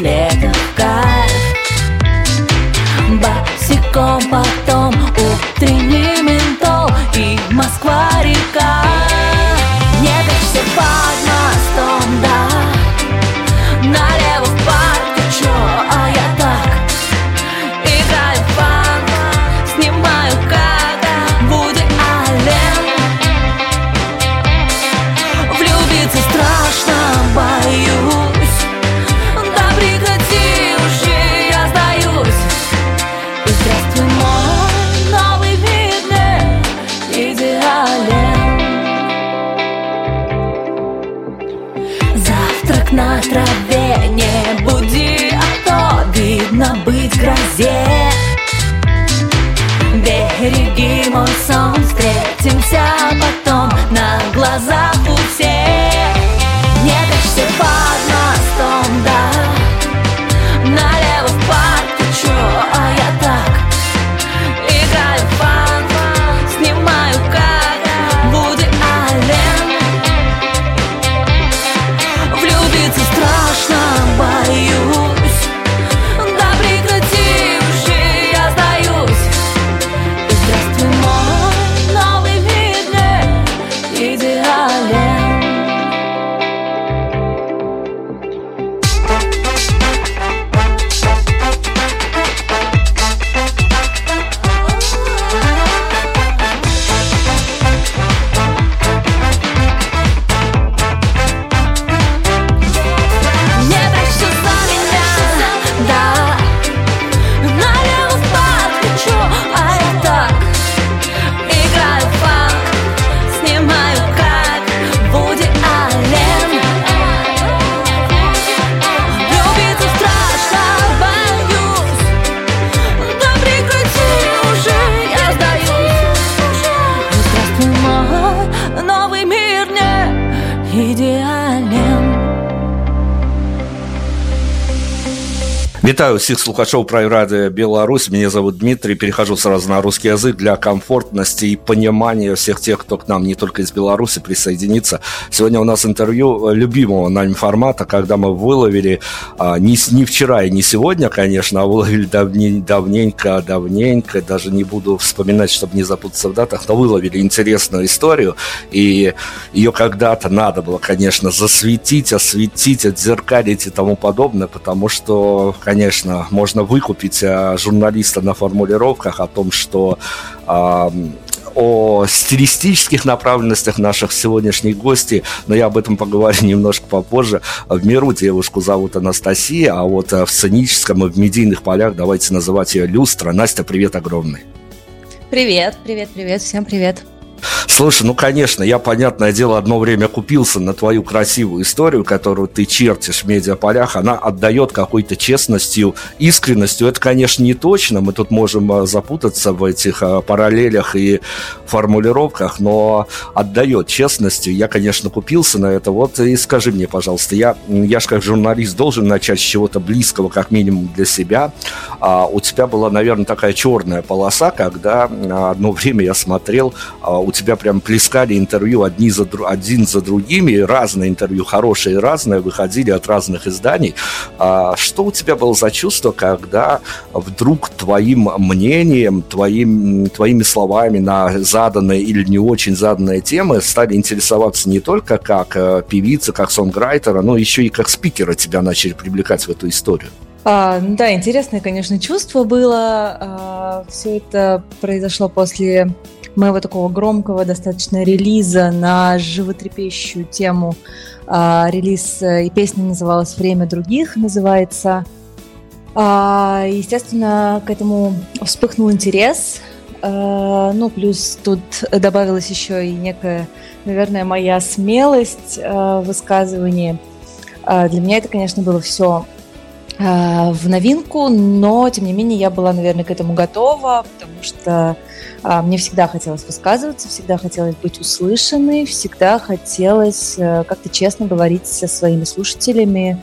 Лето в кайф мой сон, встретимся потом. На глазах у всех Вітаю всіх слухачоў прайрады Беларусь. Меня зовут Дмитрий. Перехожу сразу на русский язык для комфортности и понимания всех тех, кто к нам не только из Беларуси присоединится. Сегодня у нас интервью любимого нами формата, когда мы выловили а, не, с- не вчера и не сегодня, конечно, а выловили давне- давненько, давненько, даже не буду вспоминать, чтобы не запутаться в датах, но выловили интересную историю, и ее когда-то надо было, конечно, засветить, осветить, отзеркалить и тому подобное, потому что, конечно, можно выкупить а, журналиста на формулировках о том, что о стилистических направленностях наших сегодняшних гостей, но я об этом поговорю немножко попозже. В миру девушку зовут Анастасия, а вот а, в сценическом и в медийных полях давайте называть ее Люстра. Настя, привет огромный. Привет, привет, привет, всем привет. Слушай, ну, конечно, я, понятное дело, одно время купился на твою красивую историю, которую ты чертишь в медиаполях. Она отдает какой-то честностью, искренностью. Это, конечно, не точно. Мы тут можем а, запутаться в этих а, параллелях и формулировках, но отдает честностью. Я, конечно, купился на это. Вот и скажи мне, пожалуйста, я, я же как журналист должен начать с чего-то близкого, как минимум для себя. А у тебя была, наверное, такая черная полоса, когда одно время я смотрел, а, у тебя прям плескали интервью одни за, один за другими, разные интервью, хорошие и разные, выходили от разных изданий. А, что у тебя было за чувство, когда вдруг твоим мнением, твоим, твоими словами на заданные или не очень заданные темы стали интересоваться не только как э, певица, как сонграйтера, но еще и как спикера тебя начали привлекать в эту историю? А, ну да, интересное, конечно, чувство было. А, все это произошло после моего такого громкого достаточно релиза на животрепещущую тему. А, релиз э, и песня называлась «Время других», называется. А, естественно, к этому вспыхнул интерес. А, ну, плюс тут добавилась еще и некая, наверное, моя смелость а, в высказывании. А, для меня это, конечно, было все в новинку, но, тем не менее, я была, наверное, к этому готова, потому что а, мне всегда хотелось высказываться, всегда хотелось быть услышанной, всегда хотелось э, как-то честно говорить со своими слушателями,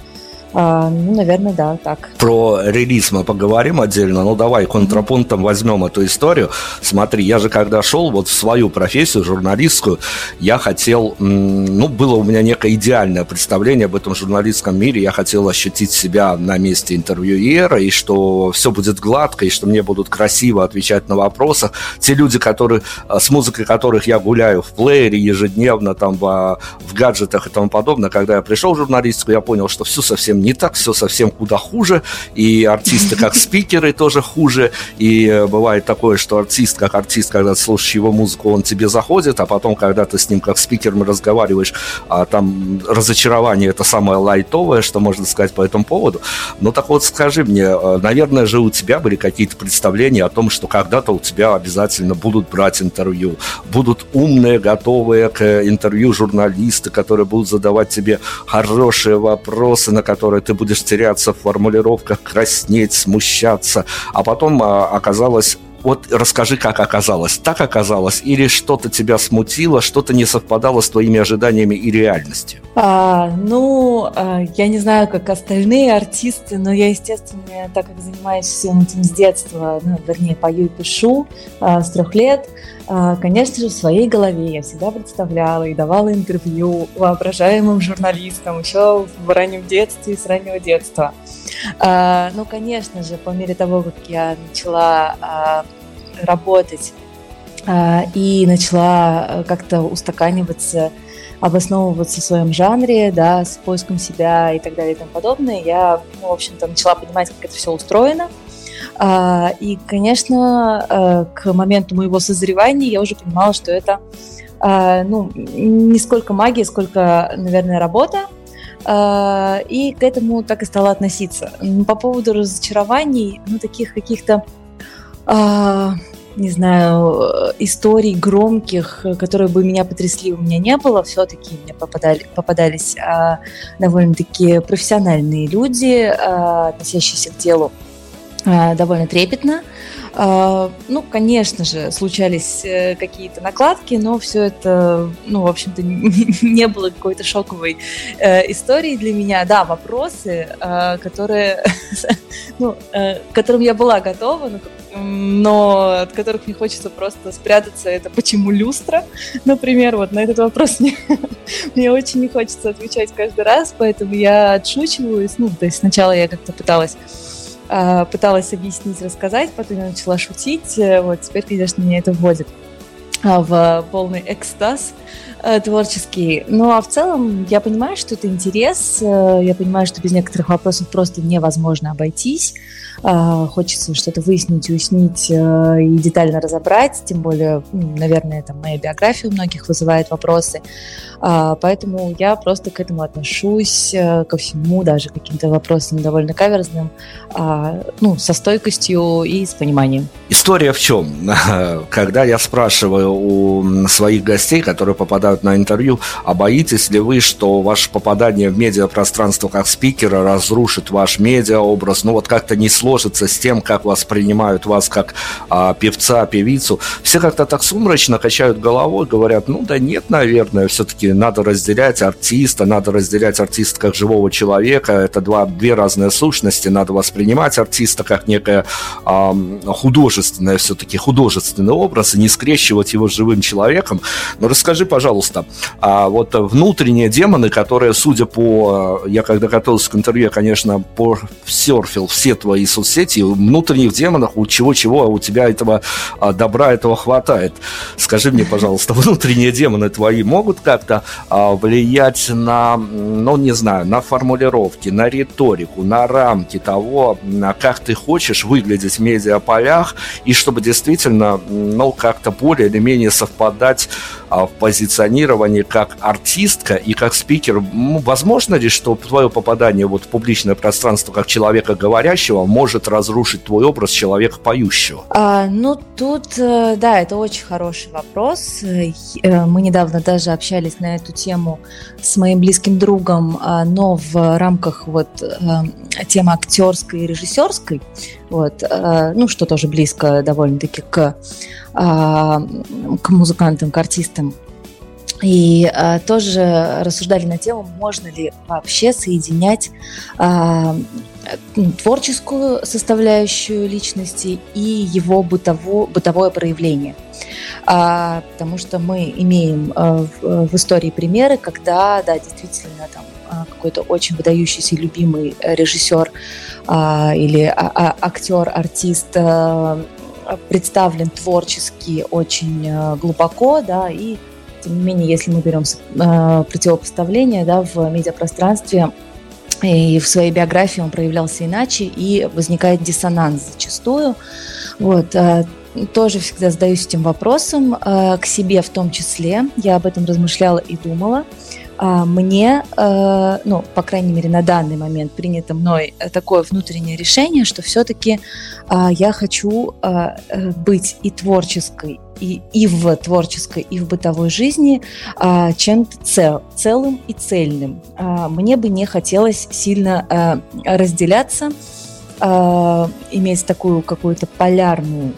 а, ну, наверное, да, так. Про релиз мы поговорим отдельно, но давай контрапунктом возьмем эту историю. Смотри, я же когда шел вот в свою профессию журналистскую, я хотел, ну, было у меня некое идеальное представление об этом журналистском мире, я хотел ощутить себя на месте интервьюера, и что все будет гладко, и что мне будут красиво отвечать на вопросы. Те люди, которые, э, с музыкой которых я гуляю в плеере ежедневно, там, в, в гаджетах и тому подобное, когда я пришел в журналистику, я понял, что все совсем не так, все совсем куда хуже, и артисты как спикеры тоже хуже, и э, бывает такое, что артист как артист, когда ты слушаешь его музыку, он тебе заходит, а потом, когда ты с ним как спикером разговариваешь, а там разочарование это самое лайтовое, что можно сказать по этому поводу. Ну так вот скажи мне, э, наверное же у тебя были какие-то представления о том, что когда-то у тебя обязательно будут брать интервью, будут умные, готовые к интервью журналисты, которые будут задавать тебе хорошие вопросы, на которые которой ты будешь теряться в формулировках, краснеть, смущаться, а потом а, оказалось вот расскажи, как оказалось. Так оказалось? Или что-то тебя смутило, что-то не совпадало с твоими ожиданиями и реальностью? А, ну, а, я не знаю, как остальные артисты, но я, естественно, так как занимаюсь всем этим с детства, ну, вернее, пою и пишу а, с трех лет, конечно же, в своей голове я всегда представляла и давала интервью воображаемым журналистам еще в раннем детстве, с раннего детства. А, ну, конечно же, по мере того, как я начала а, работать а, и начала как-то устаканиваться, обосновываться в своем жанре, да, с поиском себя и так далее и тому подобное, я, ну, в общем-то, начала понимать, как это все устроено. И, конечно, к моменту моего созревания я уже понимала, что это ну, не сколько магия, сколько, наверное, работа, а, и к этому так и стала относиться. По поводу разочарований, ну, таких каких-то а, не знаю, историй громких, которые бы меня потрясли, у меня не было. Все-таки мне попадали, попадались а, довольно-таки профессиональные люди, а, относящиеся к делу а, довольно трепетно. А, ну, конечно же, случались э, какие-то накладки, но все это, ну, в общем-то, не было какой-то шоковой э, истории для меня. Да, вопросы, которые, ну, э, к которым я была готова, но от которых мне хочется просто спрятаться. Это почему люстра, например, вот на этот вопрос мне, мне очень не хочется отвечать каждый раз, поэтому я отшучиваюсь. Ну, то есть сначала я как-то пыталась пыталась объяснить, рассказать, потом я начала шутить. Э, вот теперь, конечно, меня это вводит в полный экстаз э, творческий. Ну а в целом я понимаю, что это интерес, э, я понимаю, что без некоторых вопросов просто невозможно обойтись. А, хочется что-то выяснить, уяснить э, и детально разобрать, тем более, ну, наверное, это моя биография у многих вызывает вопросы. А, поэтому я просто к этому отношусь, ко всему, даже каким-то вопросам довольно каверзным, а, ну, со стойкостью и с пониманием. История в чем? Когда я спрашиваю у своих гостей, которые попадают на интервью, а боитесь ли вы, что ваше попадание в медиапространство как спикера разрушит ваш медиаобраз, ну вот как-то не сложится с тем, как воспринимают вас как а, певца, певицу. Все как-то так сумрачно качают головой, говорят, ну да нет, наверное, все-таки надо разделять артиста, надо разделять артиста как живого человека, это два, две разные сущности, надо воспринимать артиста как некое а, художественное, все-таки художественный образ и не скрещивать его живым человеком. Но расскажи, пожалуйста, а вот внутренние демоны, которые, судя по... Я когда готовился к интервью, конечно, по серфил все твои соцсети, внутренних демонах у чего-чего, а у тебя этого а, добра, этого хватает. Скажи мне, пожалуйста, внутренние демоны твои могут как-то а, влиять на, ну, не знаю, на формулировки, на риторику, на рамки того, как ты хочешь выглядеть в медиаполях, и чтобы действительно, ну, как-то более или менее совпадать а, в позиционировании как артистка и как спикер. Возможно ли, что твое попадание вот в публичное пространство как человека говорящего может разрушить твой образ человека поющего? А, ну, тут, э, да, это очень хороший вопрос. Э, мы недавно даже общались на эту тему с моим близким другом, а, но в рамках вот э, темы актерской и режиссерской, вот, ну, что тоже близко довольно-таки к а, к музыкантам, к артистам. И а, тоже рассуждали на тему, можно ли вообще соединять а, творческую составляющую личности и его бытово, бытовое проявление. А, потому что мы имеем а, в, в истории примеры, когда, да, действительно, там какой-то очень выдающийся любимый режиссер а, или а, а, актер, артист а, представлен творчески очень э, глубоко, да, и тем не менее, если мы берем э, противопоставление, да, в медиапространстве и в своей биографии он проявлялся иначе, и возникает диссонанс зачастую. Вот, э, тоже всегда задаюсь этим вопросом, к себе в том числе. Я об этом размышляла и думала. А, мне, э, ну, по крайней мере, на данный момент принято мной такое внутреннее решение, что все-таки а, я хочу а, э, быть и творческой, и, и в творческой, и в бытовой жизни чем-то цел, целым и цельным. Мне бы не хотелось сильно разделяться, иметь такую какую-то полярную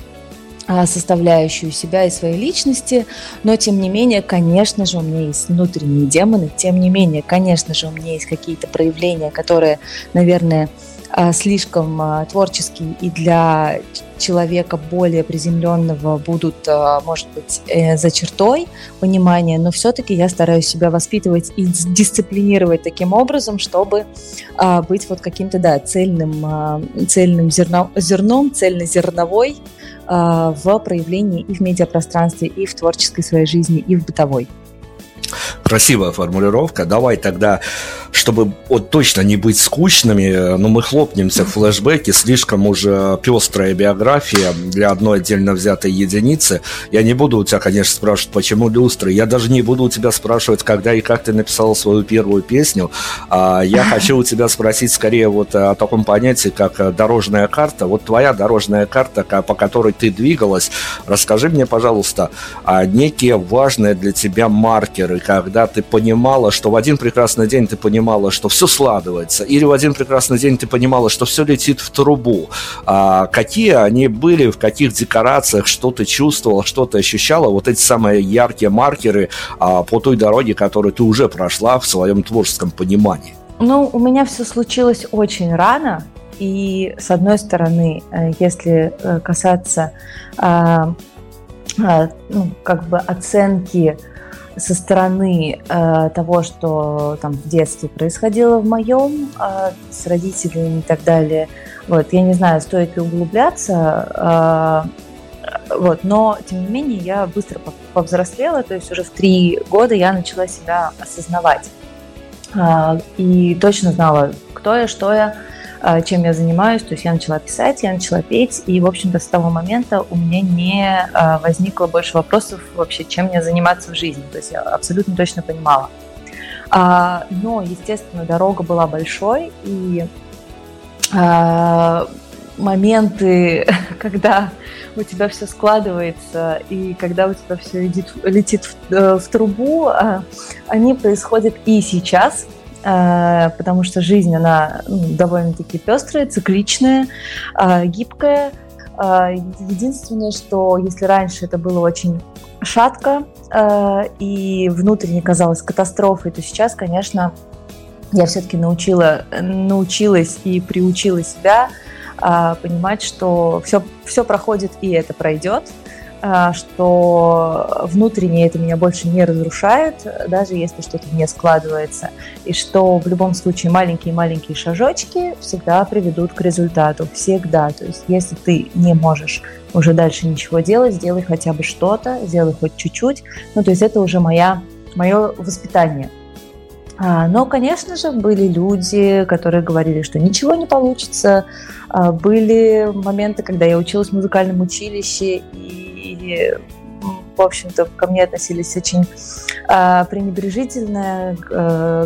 составляющую себя и своей личности, но тем не менее, конечно же, у меня есть внутренние демоны, тем не менее, конечно же, у меня есть какие-то проявления, которые, наверное, а, слишком а, творческие и для человека более приземленного будут, может быть, э, за чертой понимания, но все-таки я стараюсь себя воспитывать и дисциплинировать таким образом, чтобы быть вот каким-то, да, цельным, цельным зерном, зерном цельнозерновой а, в проявлении и в медиапространстве, и в творческой своей жизни, и в бытовой. Красивая формулировка. Давай тогда, чтобы вот точно не быть скучными, но мы хлопнемся в флешбеке, слишком уже пестрая биография для одной отдельно взятой единицы. Я не буду у тебя, конечно, спрашивать, почему люстры. Я даже не буду у тебя спрашивать, когда и как ты написал свою первую песню. А я хочу у тебя спросить скорее вот о таком понятии, как дорожная карта. Вот твоя дорожная карта, по которой ты двигалась. Расскажи мне, пожалуйста, а некие важные для тебя маркеры, и когда ты понимала, что в один прекрасный день ты понимала, что все складывается, или в один прекрасный день ты понимала, что все летит в трубу. А какие они были, в каких декорациях, что ты чувствовала, что ты ощущала, вот эти самые яркие маркеры а, по той дороге, которую ты уже прошла в своем творческом понимании? Ну, у меня все случилось очень рано, и с одной стороны, э, если э, касаться а, а, ну, как бы оценки со стороны э, того, что там в детстве происходило в моем, э, с родителями и так далее. Вот, я не знаю, стоит ли углубляться, э, вот, но тем не менее я быстро повзрослела, то есть уже в три года я начала себя осознавать э, и точно знала, кто я, что я, чем я занимаюсь. То есть я начала писать, я начала петь, и, в общем-то, с того момента у меня не а, возникло больше вопросов вообще, чем мне заниматься в жизни. То есть я абсолютно точно понимала. А, но, естественно, дорога была большой, и моменты, когда у тебя все складывается и когда у тебя все летит, летит в, э, трубу, они происходят и сейчас, потому что жизнь, она ну, довольно-таки пестрая, цикличная, э, гибкая. Э, единственное, что если раньше это было очень шатко и внутренне казалось катастрофой, то сейчас, конечно, я все-таки научила, научилась и приучила себя понимать, что все, все проходит и это пройдет, а, что внутренне это меня больше не разрушает, даже если что-то не складывается, и что в любом случае маленькие-маленькие шажочки всегда приведут к результату, всегда. То есть если ты не можешь уже дальше ничего делать, сделай хотя бы что-то, сделай хоть чуть-чуть, ну то есть это уже моя, мое воспитание. А, но, конечно же, были люди, которые говорили, что ничего не получится. А, были моменты, когда я училась в музыкальном училище, и, в общем-то, ко мне относились очень а, пренебрежительно,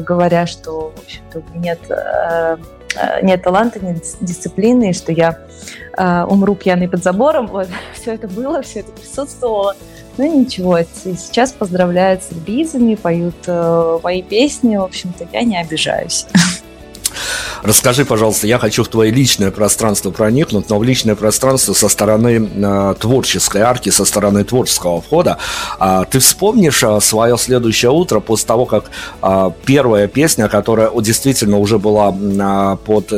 говоря, что, в общем-то, нет нет таланта, нет дисциплины, и что я умру пьяный под забором. Вот. Все это было, все это присутствовало. Ну ничего, сейчас поздравляют с релизами, поют э, мои песни, в общем-то, я не обижаюсь. Расскажи, пожалуйста, я хочу в твое личное пространство проникнуть, но в личное пространство со стороны э, творческой арки, со стороны творческого входа. А, ты вспомнишь а, свое следующее утро после того, как а, первая песня, которая действительно уже была а, под,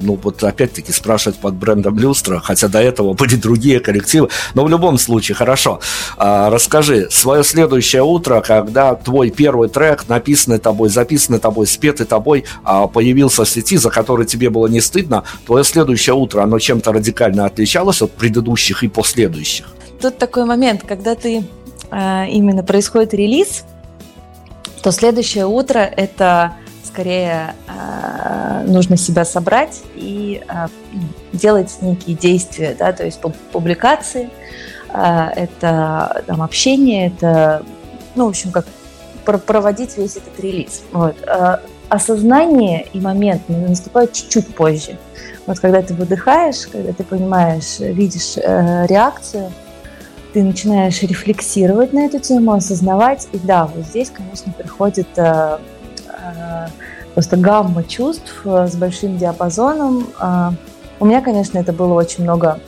ну вот опять-таки спрашивать под брендом Люстра, хотя до этого были другие коллективы, но в любом случае, хорошо. А, расскажи, свое следующее утро, когда твой первый трек, написанный тобой, записанный тобой, спетый тобой, а, появился в сети, за который тебе было не стыдно, твое следующее утро, оно чем-то радикально отличалось от предыдущих и последующих? Тут такой момент, когда ты э, именно происходит релиз, то следующее утро это скорее э, нужно себя собрать и э, делать некие действия, да, то есть публикации, э, это там общение, это, ну, в общем, как проводить весь этот релиз. Вот. Осознание и момент наступают чуть-чуть позже. Вот когда ты выдыхаешь, когда ты понимаешь, видишь э, реакцию, ты начинаешь рефлексировать на эту тему, осознавать. И да, вот здесь, конечно, приходит э, э, просто гамма чувств э, с большим диапазоном. Э, у меня, конечно, это было очень много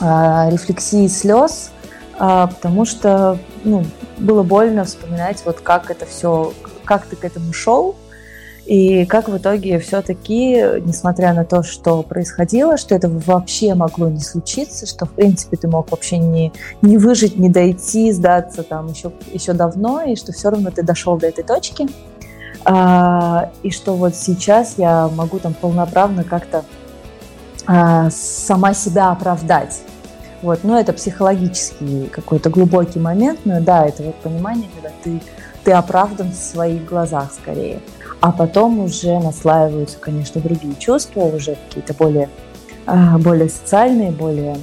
э, рефлексий слез, э, потому что ну, было больно вспоминать, вот как это все, как ты к этому шел, и как в итоге все-таки, несмотря на то, что происходило, что это вообще могло не случиться, что, в принципе, ты мог вообще не, не выжить, не дойти, сдаться там еще, еще давно, и что все равно ты дошел до этой точки, а, и что вот сейчас я могу там полноправно как-то а, сама себя оправдать. Вот, но это психологический какой-то глубокий момент, но да, это вот понимание, когда ты, ты оправдан в своих глазах скорее а потом уже наслаиваются, конечно, другие чувства, уже какие-то более, а, более социальные, более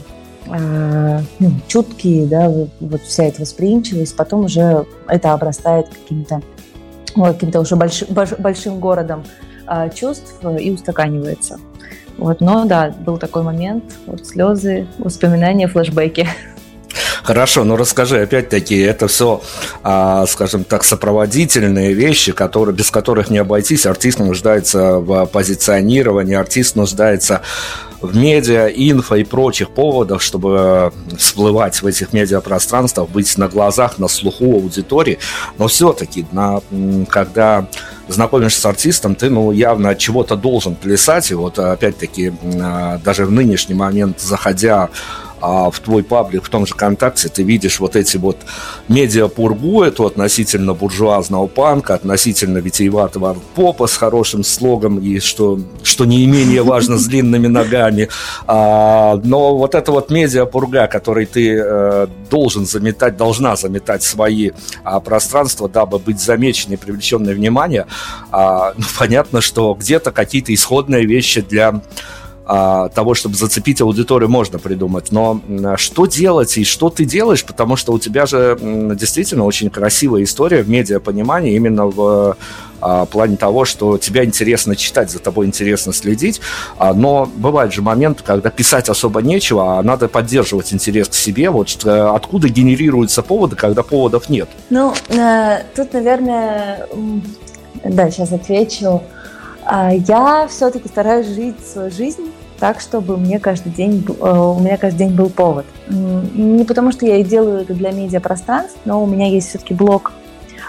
а, ну, чуткие, да, вот вся эта восприимчивость, потом уже это обрастает каким-то каким-то уже большим, большим городом а, чувств и устаканивается. Вот, но да, был такой момент, вот слезы, воспоминания, флешбеки. Хорошо, но расскажи, опять-таки, это все, а, скажем так, сопроводительные вещи, которые, без которых не обойтись. Артист нуждается в позиционировании, артист нуждается в медиа, инфо и прочих поводах, чтобы всплывать в этих медиапространствах, быть на глазах, на слуху аудитории. Но все-таки, на, когда знакомишься с артистом, ты ну, явно от чего-то должен плясать. И вот опять-таки, а, даже в нынешний момент, заходя а в твой паблик в том же ВКонтакте ты видишь вот эти вот медиапургу, эту относительно буржуазного панка, относительно витиеватого попа с хорошим слогом и что, что не менее важно с длинными ногами. А, но вот эта вот медиапурга, которой ты э, должен заметать, должна заметать свои а, пространства, дабы быть замеченной, привлеченной внимание, а, ну, понятно, что где-то какие-то исходные вещи для того, чтобы зацепить аудиторию, можно придумать. Но что делать и что ты делаешь, потому что у тебя же действительно очень красивая история в медиапонимании именно в а, плане того, что тебя интересно читать, за тобой интересно следить, а, но бывают же моменты, когда писать особо нечего, а надо поддерживать интерес к себе. Вот откуда генерируются поводы, когда поводов нет? Ну, э, тут, наверное, да, сейчас отвечу. А, я все-таки стараюсь жить свою жизнь так, чтобы мне каждый день, э, у меня каждый день был повод. Не потому, что я и делаю это для медиапространств, но у меня есть все-таки блог,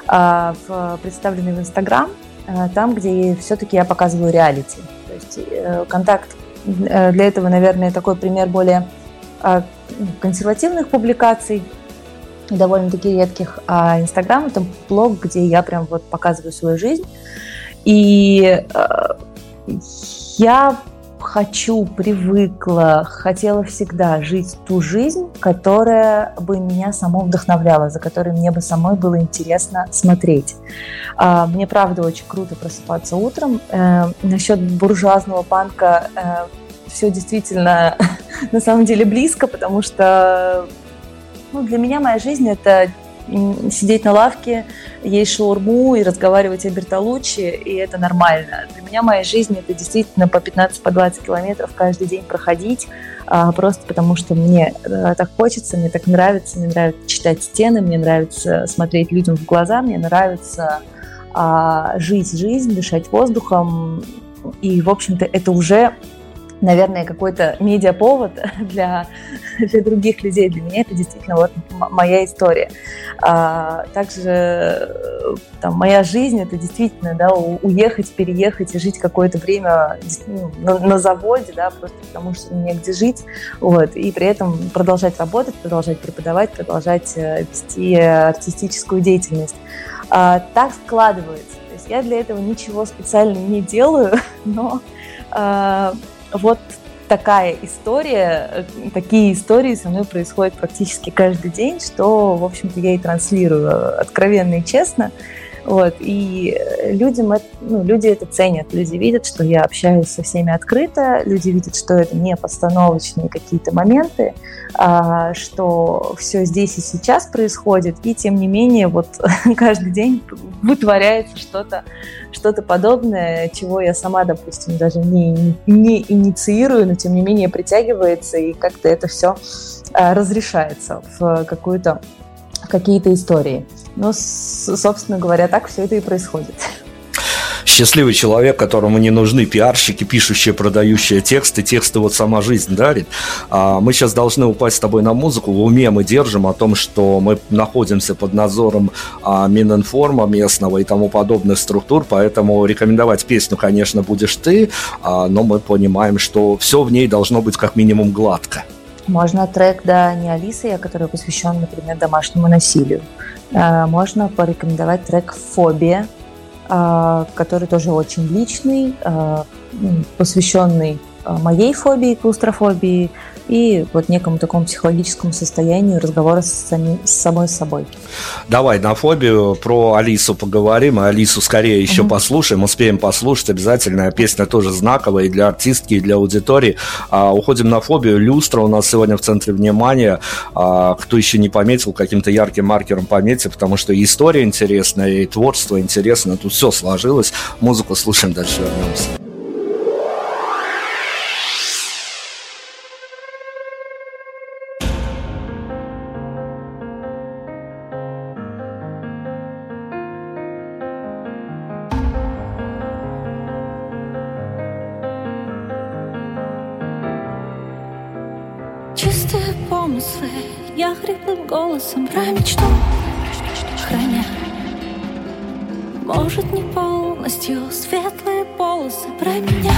а, представленный в Инстаграм, а, там, где все-таки я показываю реалити. То есть э, контакт э, для этого, наверное, такой пример более консервативных публикаций, довольно-таки редких, а Инстаграм это блог, где я прям вот показываю свою жизнь. И э, я хочу, привыкла, хотела всегда жить ту жизнь, которая бы меня само вдохновляла, за которой мне бы самой было интересно смотреть. А, мне, правда, очень круто просыпаться утром. Э, насчет буржуазного панка э, все действительно на самом деле близко, потому что ну, для меня моя жизнь – это сидеть на лавке, есть шаурму и разговаривать о Бертолуччи, и это нормально. Для меня моя жизнь – это действительно по 15-20 по километров каждый день проходить, а, просто потому что мне э, так хочется, мне так нравится, мне нравится читать стены, мне нравится смотреть людям в глаза, мне нравится а, жить жизнь, дышать воздухом, и, в общем-то, это уже наверное, какой-то медиаповод для, для других людей. Для меня это действительно вот моя история. А, также э, там, моя жизнь это действительно да, уехать, переехать и жить какое-то время ну, на, на заводе, да, просто потому что негде жить, вот, и при этом продолжать работать, продолжать преподавать, продолжать э, вести артистическую деятельность. А, так складывается. То есть я для этого ничего специально не делаю, но а, вот такая история, э, такие истории со мной происходят практически каждый день, что, в общем-то, я и транслирую откровенно и честно. Вот, и людям это, ну, люди это ценят, люди видят, что я общаюсь со всеми открыто, люди видят, что это не постановочные какие-то моменты, а, что все здесь и сейчас происходит, и тем не менее вот каждый день вытворяется что-то что-то подобное, чего я сама, допустим, даже не, не инициирую, но тем не менее притягивается, и как-то это все а, разрешается в какую-то какие-то истории. Ну, собственно говоря, так все это и происходит счастливый человек, которому не нужны пиарщики, пишущие, продающие тексты. Тексты вот сама жизнь дарит. А мы сейчас должны упасть с тобой на музыку. В уме мы держим о том, что мы находимся под надзором а, Мининформа местного и тому подобных структур, поэтому рекомендовать песню, конечно, будешь ты, а, но мы понимаем, что все в ней должно быть как минимум гладко. Можно трек «Да, не Алиса», я, который посвящен, например, домашнему насилию. А, можно порекомендовать трек «Фобия», а, который тоже очень личный, а, посвященный моей фобии, клаустрофобии, и вот некому такому психологическому состоянию разговора с, сами, с самой собой. Давай на фобию про Алису поговорим, а Алису скорее еще угу. послушаем, успеем послушать обязательно. Песня тоже знаковая и для артистки, и для аудитории. А, уходим на фобию. Люстра у нас сегодня в центре внимания. А, кто еще не пометил, каким-то ярким маркером пометьте, потому что история интересная, и творчество интересно. Тут все сложилось. Музыку слушаем, дальше вернемся. Голосом про мечту. Храня. Может не полностью светлые полосы про меня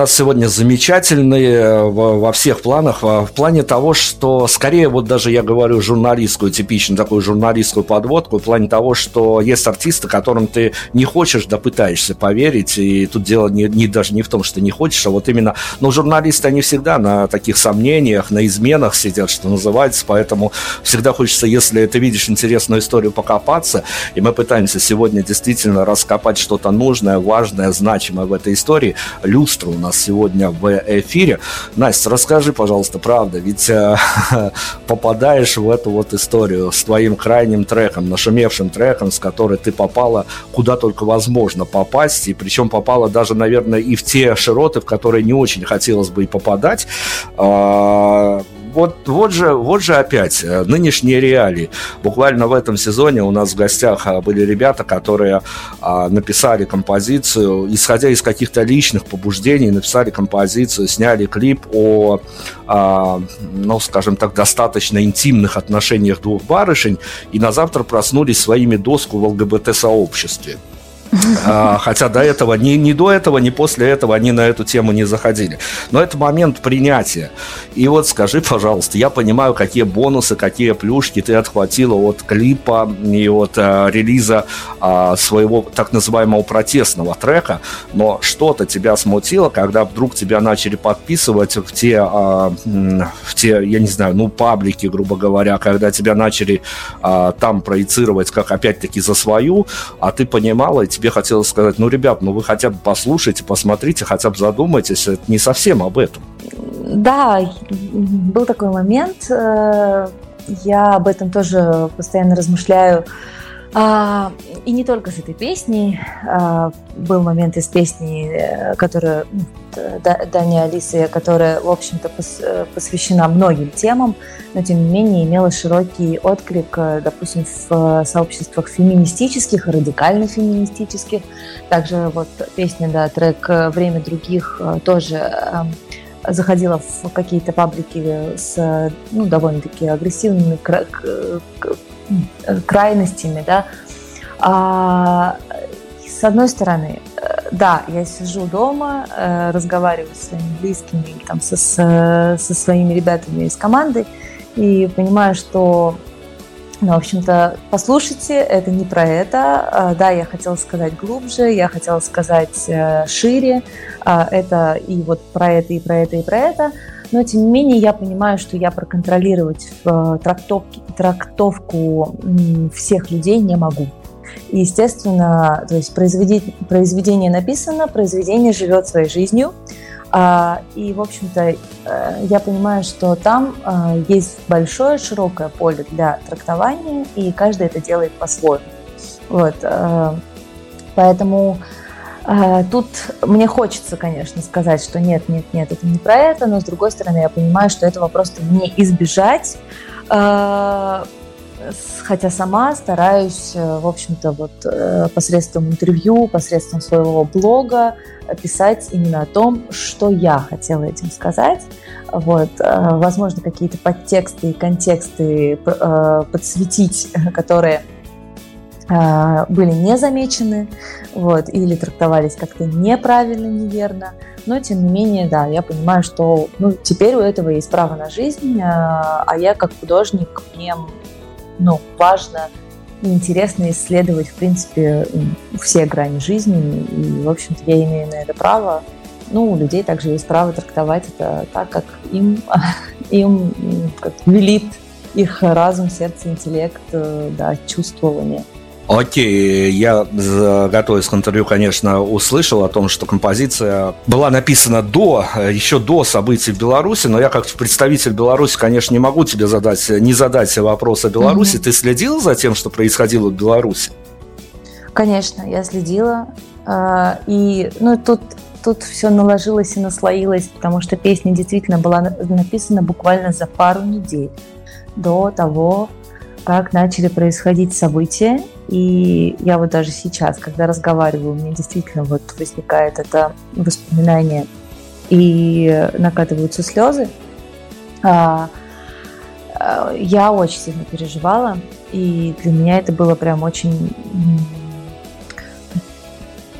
нас сегодня замечательные э, во всех планах, в плане того, что скорее вот даже я говорю журналистскую, типичную такую журналистскую подводку, в плане того, что есть артисты, которым ты не хочешь, да пытаешься поверить, и тут дело не, не даже не в том, что не хочешь, а вот именно, ну, журналисты, они всегда на таких сомнениях, на изменах сидят, что называется, поэтому всегда хочется, если ты видишь интересную историю, покопаться, и мы пытаемся сегодня действительно раскопать что-то нужное, важное, значимое в этой истории. Люстру нас сегодня в эфире. Настя, расскажи, пожалуйста, правда, ведь э, попадаешь в эту вот историю с твоим крайним треком, нашумевшим треком, с которой ты попала куда только возможно попасть, и причем попала даже, наверное, и в те широты, в которые не очень хотелось бы и попадать. Э, вот, вот, же, вот же опять э, нынешние реалии. Буквально в этом сезоне у нас в гостях а, были ребята, которые а, написали композицию, исходя из каких-то личных побуждений, написали композицию, сняли клип о, а, ну, скажем так, достаточно интимных отношениях двух барышень, и на завтра проснулись своими доску в ЛГБТ-сообществе. А, хотя до этого, ни, ни до этого, ни после этого они на эту тему не заходили. Но это момент принятия. И вот скажи, пожалуйста, я понимаю, какие бонусы, какие плюшки ты отхватила от клипа и от а, релиза а, своего так называемого протестного трека, но что-то тебя смутило, когда вдруг тебя начали подписывать в те, а, в те, я не знаю, ну, паблики, грубо говоря, когда тебя начали а, там проецировать как опять-таки за свою, а ты понимала, и тебе хотелось сказать, ну, ребят, ну вы хотя бы послушайте, посмотрите, хотя бы задумайтесь, это не совсем об этом. Да, был такой момент, э, я об этом тоже постоянно размышляю, а, и не только с этой песней. А, был момент из песни, э, которая ну, Дани Алисы, которая, в общем-то, э, посвящена многим темам, но, тем не менее, имела широкий отклик, э, допустим, в сообществах феминистических, радикально-феминистических. Также вот песня, да, трек «Время других» тоже заходила в какие-то паблики с ну, довольно-таки агрессивными крайностями, да. А, с одной стороны, э, да, я сижу дома, э, разговариваю со своими близкими, там, со, со своими ребятами из команды и понимаю, что ну, в общем-то, послушайте, это не про это. А, да, я хотела сказать глубже, я хотела сказать э, шире. А, это и вот про это, и про это, и про это но тем не менее я понимаю, что я проконтролировать в трактовке, трактовку всех людей не могу. И, естественно, то есть произведение, произведение написано, произведение живет своей жизнью. А, и, в общем-то, э, я понимаю, что там э, есть большое, широкое поле для трактования, и каждый это делает по-своему. Вот. Э, поэтому тут мне хочется, конечно, сказать, что нет, нет, нет, это не про это, но с другой стороны я понимаю, что этого просто не избежать. А, хотя сама стараюсь, э, в общем-то, вот э, посредством интервью, посредством своего блога писать именно о том, что я хотела этим сказать. Вот, э, возможно, какие-то подтексты и контексты подсветить, которые а, были не замечены вот, или трактовались как-то неправильно, неверно. Но, тем не менее, да, я понимаю, что ну, теперь у этого есть право на жизнь, а, а я как художник, мне ну, важно и интересно исследовать, в принципе, все грани жизни. И, в общем-то, я имею на это право. Ну, у людей также есть право трактовать это так, как им, им как велит их разум, сердце, интеллект, э, да, чувствование. Окей, я, готовясь к интервью, конечно, услышал о том, что композиция была написана до, еще до событий в Беларуси, но я как представитель Беларуси, конечно, не могу тебе задать, не задать вопрос о Беларуси. Mm-hmm. Ты следил за тем, что происходило в Беларуси? Конечно, я следила. А, и, ну, тут тут все наложилось и наслоилось, потому что песня действительно была написана буквально за пару недель до того, как начали происходить события. И я вот даже сейчас, когда разговариваю, у меня действительно вот возникает это воспоминание и накатываются слезы. А, а, я очень сильно переживала, и для меня это было прям очень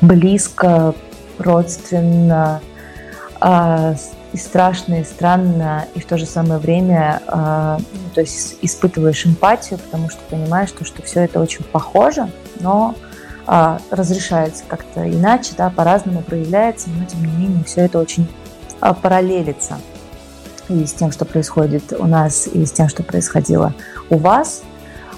близко, родственно. И страшно, и странно, и в то же самое время э, то есть испытываешь эмпатию, потому что понимаешь, что, что все это очень похоже, но э, разрешается как-то иначе, да, по-разному проявляется, но тем не менее все это очень э, параллелится и с тем, что происходит у нас, и с тем, что происходило у вас.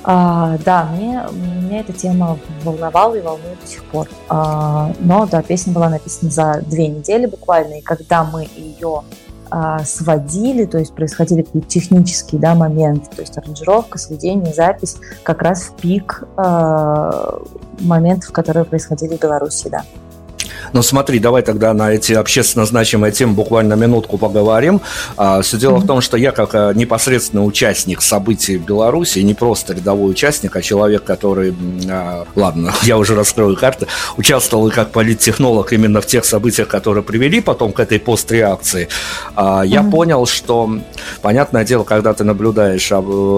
А, да, мне, меня эта тема волновала и волнует до сих пор. А, но да, песня была написана за две недели буквально, и когда мы ее а, сводили, то есть происходили какие-то технические да, моменты, то есть аранжировка, сведение, запись, как раз в пик а, моментов, которые происходили в Беларуси, да. Но смотри, давай тогда на эти общественно значимые темы буквально минутку поговорим. А, все дело mm-hmm. в том, что я как а, непосредственный участник событий в Беларуси, не просто рядовой участник, а человек, который, а, ладно, я уже раскрою карты, участвовал и как политтехнолог именно в тех событиях, которые привели потом к этой постреакции. А, я mm-hmm. понял, что, понятное дело, когда ты наблюдаешь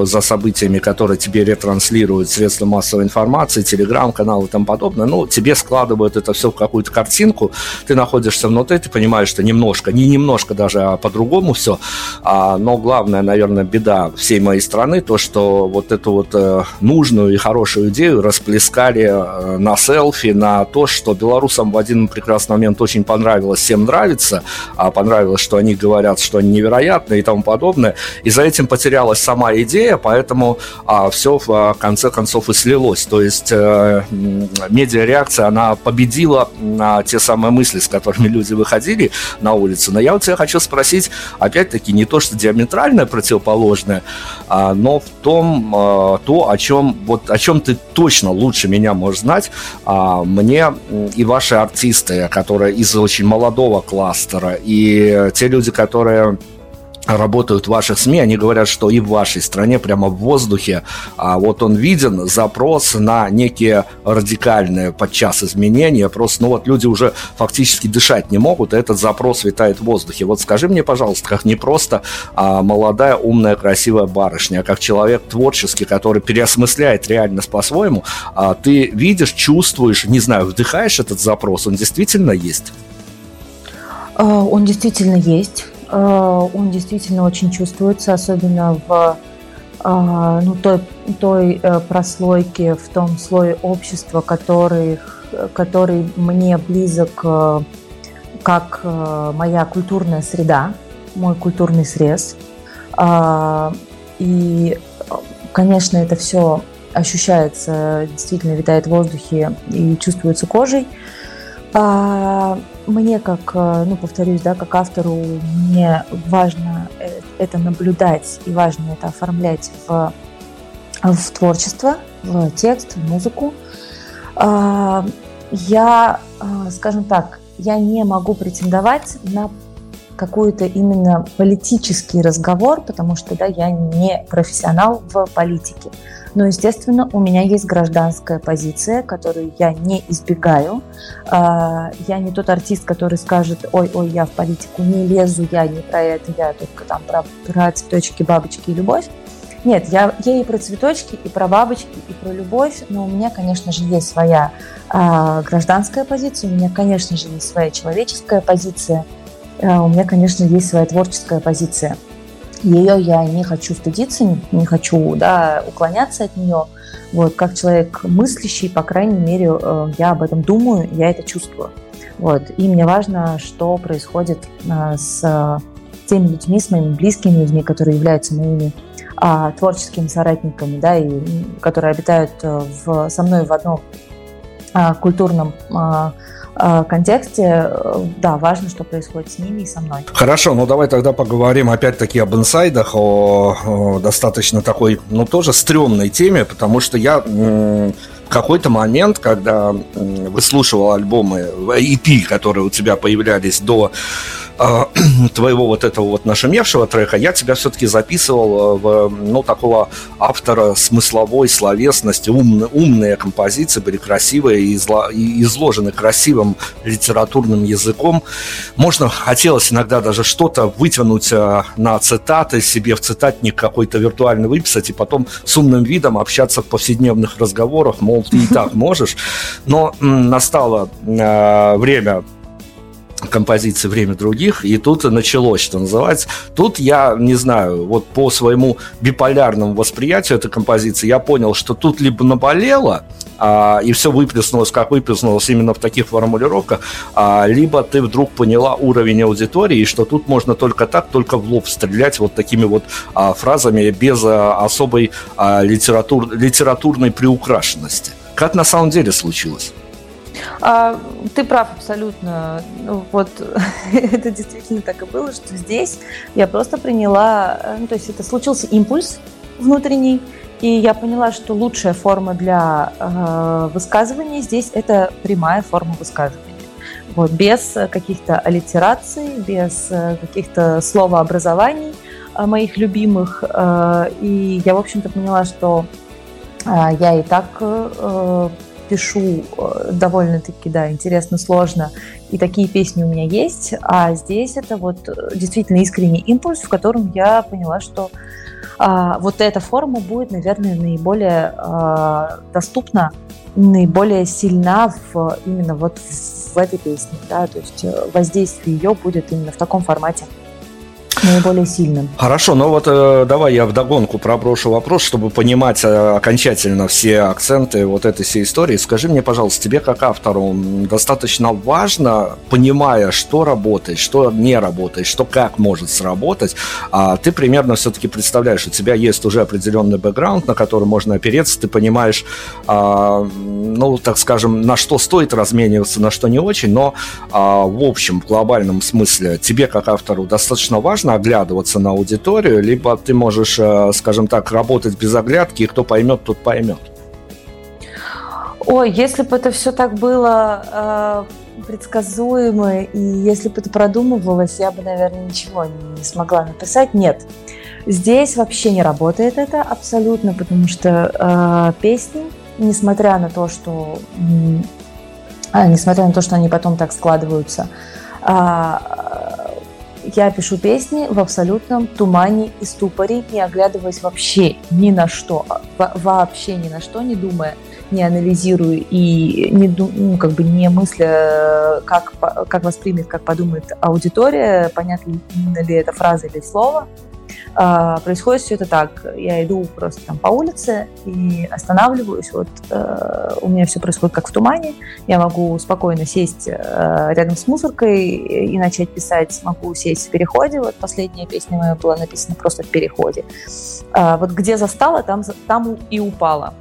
за событиями, которые тебе ретранслируют средства массовой информации, телеграм-каналы и тому подобное, ну, тебе складывают это все в какую-то картину, картинку, ты находишься внутри, ты понимаешь, что немножко, не немножко даже, а по-другому все. А, но главная, наверное, беда всей моей страны, то, что вот эту вот э, нужную и хорошую идею расплескали э, на селфи, на то, что белорусам в один прекрасный момент очень понравилось, всем нравится, а понравилось, что они говорят, что они невероятные и тому подобное. И за этим потерялась сама идея, поэтому а, все в а, конце концов и слилось. То есть э, медиареакция, она победила на те самые мысли, с которыми люди выходили на улицу. Но я вот тебя хочу спросить, опять-таки, не то, что диаметрально противоположное, а, но в том, а, то, о чем, вот, о чем ты точно лучше меня можешь знать, а, мне и ваши артисты, которые из очень молодого кластера, и те люди, которые работают в ваших СМИ, они говорят, что и в вашей стране прямо в воздухе а вот он виден запрос на некие радикальные подчас изменения. Просто, ну вот люди уже фактически дышать не могут, и этот запрос витает в воздухе. Вот скажи мне, пожалуйста, как не просто а, молодая, умная, красивая барышня, а как человек творческий, который переосмысляет реальность по-своему, а, ты видишь, чувствуешь, не знаю, вдыхаешь этот запрос, он действительно есть? А, он действительно есть он действительно очень чувствуется, особенно в э, ну, той, той э, прослойке, в том слое общества, который, который мне близок как моя культурная среда, мой культурный срез. И, конечно, это все ощущается, действительно витает в воздухе и чувствуется кожей. Мне, как, э, ну, повторюсь, да, как автору, мне важно э, это наблюдать и важно это оформлять в, в творчество, в текст, в музыку. А, я, а, скажем так, я не могу претендовать на какой-то именно политический разговор, потому что да, я не профессионал в политике. Но, естественно, у меня есть гражданская позиция, которую я не избегаю. А, я не тот артист, который скажет, ой-ой, я в политику не лезу, я не про это, я только там про, про цветочки, бабочки и любовь. Нет, я, я и про цветочки, и про бабочки, и про любовь, но у меня, конечно же, есть своя э, гражданская позиция, у меня, конечно же, есть своя человеческая позиция, э, у меня, конечно, есть своя творческая позиция ее я не хочу стыдиться, не хочу да, уклоняться от нее. Вот, как человек мыслящий, по крайней мере, э, я об этом думаю, я это чувствую. Вот, и мне важно, что происходит э, с теми людьми, с моими близкими людьми, которые являются моими а, творческими соратниками, да, и которые обитают э, в, со мной в одном а, культурном а, Э, контексте, э, да, важно, что происходит с ними и со мной. Хорошо, ну давай тогда поговорим опять-таки об инсайдах, о, о достаточно такой, ну тоже стрёмной теме, потому что я в какой-то момент, когда выслушивал альбомы EP, которые у тебя появлялись до твоего вот этого вот нашумевшего трека, я тебя все-таки записывал э, в, ну, такого автора смысловой словесности, умные, умные композиции были красивые и, изло, и изложены красивым литературным языком. Можно, хотелось иногда даже что-то вытянуть э, на цитаты себе в цитатник какой-то виртуальный выписать и потом с умным видом общаться в повседневных разговорах, мол, ты и так можешь. Но настало э, время композиции «Время других», и тут началось, что называется. Тут я, не знаю, вот по своему биполярному восприятию этой композиции я понял, что тут либо наболело, а, и все выплеснулось, как выплеснулось именно в таких формулировках, а, либо ты вдруг поняла уровень аудитории, и что тут можно только так, только в лоб стрелять вот такими вот а, фразами без а, особой а, литератур, литературной приукрашенности. Как на самом деле случилось? А, ты прав абсолютно. Ну, вот это действительно так и было, что здесь я просто приняла, э, ну, то есть это случился импульс внутренний, и я поняла, что лучшая форма для э, высказывания здесь это прямая форма высказывания. Вот, без каких-то аллитераций, без э, каких-то словообразований э, моих любимых. Э, и я, в общем-то, поняла, что э, я и так э, пишу э, довольно-таки, да, интересно, сложно, и такие песни у меня есть, а здесь это вот э, действительно искренний импульс, в котором я поняла, что а, вот эта форма будет, наверное, наиболее а, доступна, наиболее сильна в, именно вот в этой песне, да, то есть э, воздействие ее будет именно в таком формате наиболее сильным. Хорошо, но вот э, давай я вдогонку проброшу вопрос, чтобы понимать э, окончательно все акценты вот этой всей истории. Скажи мне, пожалуйста, тебе как автору достаточно важно, понимая, что работает, что не работает, что как может сработать, а ты примерно все-таки представляешь, у тебя есть уже определенный бэкграунд, на который можно опереться, ты понимаешь, а, ну, так скажем, на что стоит размениваться, на что не очень, но а, в общем, в глобальном смысле тебе как автору достаточно важно оглядываться на аудиторию, либо ты можешь, э, скажем так, работать без оглядки, и кто поймет, тот поймет. Ой, если бы это все так было э, предсказуемо, и если бы это продумывалось, я бы, наверное, ничего не смогла написать. Нет. Здесь вообще не работает это абсолютно, потому что э, песни, несмотря на то, что э, несмотря на то, что они потом так складываются, э, я пишу песни в абсолютном тумане и ступоре, не оглядываясь вообще ни на что, вообще ни на что не думая, не анализируя и не, ну, как бы не мысля, как, как воспримет, как подумает аудитория, понятно ли это фраза или слово. А, происходит все это так. Я иду просто там по улице и останавливаюсь. Вот э, у меня все происходит как в тумане. Я могу спокойно сесть э, рядом с мусоркой и начать писать. Могу сесть в переходе. Вот последняя песня моя была написана просто в переходе. А, вот где застала, там, там и упала.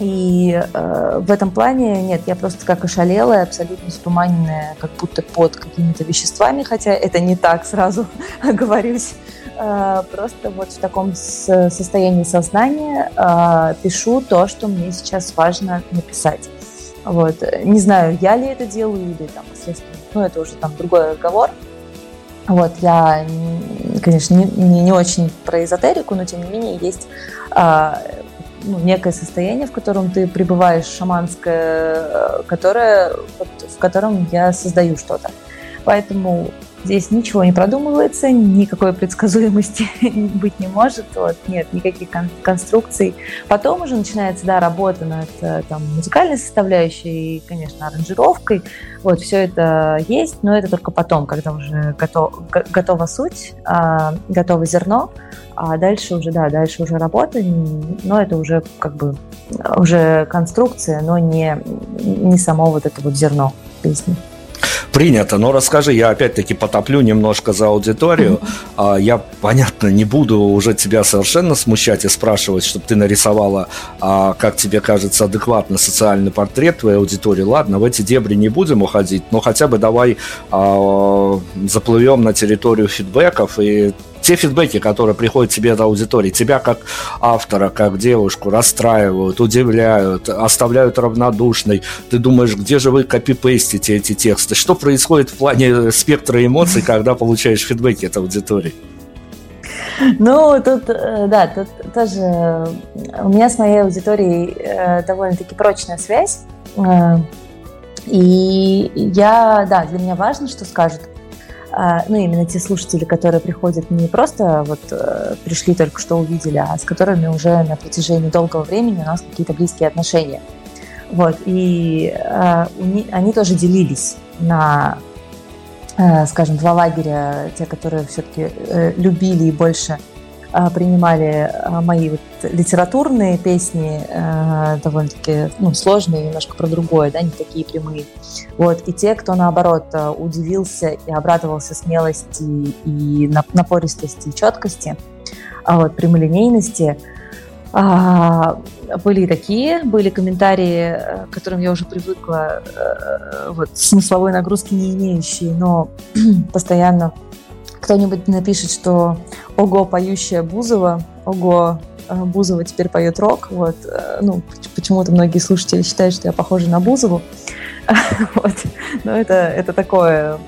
И э, в этом плане нет, я просто как ошалелая, абсолютно стуманенная, как будто под какими-то веществами, хотя это не так, сразу оговорюсь. Э, просто вот в таком состоянии сознания э, пишу то, что мне сейчас важно написать. Вот. Не знаю, я ли это делаю или там посредством, ну это уже там другой разговор. Вот, я, конечно, не, не, не очень про эзотерику, но тем не менее есть а, ну, некое состояние, в котором ты пребываешь шаманское, которое, вот, в котором я создаю что-то. Поэтому Здесь ничего не продумывается, никакой предсказуемости быть не может, вот, нет никаких кон- конструкций. Потом уже начинается, да, работа над э, там, музыкальной составляющей и, конечно, аранжировкой. Вот, все это есть, но это только потом, когда уже готов, готова суть, а, готово зерно, а дальше уже, да, дальше уже работа, но это уже как бы уже конструкция, но не, не само вот это вот зерно песни. Принято. Но расскажи, я опять-таки потоплю немножко за аудиторию. Mm-hmm. Я, понятно, не буду уже тебя совершенно смущать и спрашивать, чтобы ты нарисовала, а, как тебе кажется, адекватно социальный портрет твоей аудитории. Ладно, в эти дебри не будем уходить, но хотя бы давай а, заплывем на территорию фидбэков и те фидбэки, которые приходят тебе от аудитории, тебя как автора, как девушку расстраивают, удивляют, оставляют равнодушной. Ты думаешь, где же вы копипейстите эти тексты? Что происходит в плане спектра эмоций, когда получаешь фидбэки от аудитории? Ну, тут, э, да, тут тоже у меня с моей аудиторией э, довольно-таки прочная связь. Э, и я, да, для меня важно, что скажут ну, именно те слушатели, которые приходят не просто вот э, пришли только что увидели, а с которыми уже на протяжении долгого времени у нас какие-то близкие отношения. Вот, и а, они тоже делились на скажем, два лагеря, те, которые все-таки любили и больше принимали мои вот литературные песни, довольно-таки ну, сложные, немножко про другое, да, не такие прямые. Вот. И те, кто, наоборот, удивился и обрадовался смелости и напористости и четкости, вот, прямолинейности, а, были такие, были комментарии, к которым я уже привыкла, вот, смысловой нагрузки не имеющие, но постоянно кто-нибудь напишет, что «Ого, поющая Бузова», «Ого, э, Бузова теперь поет рок», вот, ну, почему-то многие слушатели считают, что я похожа на Бузову, вот, но это, это такое,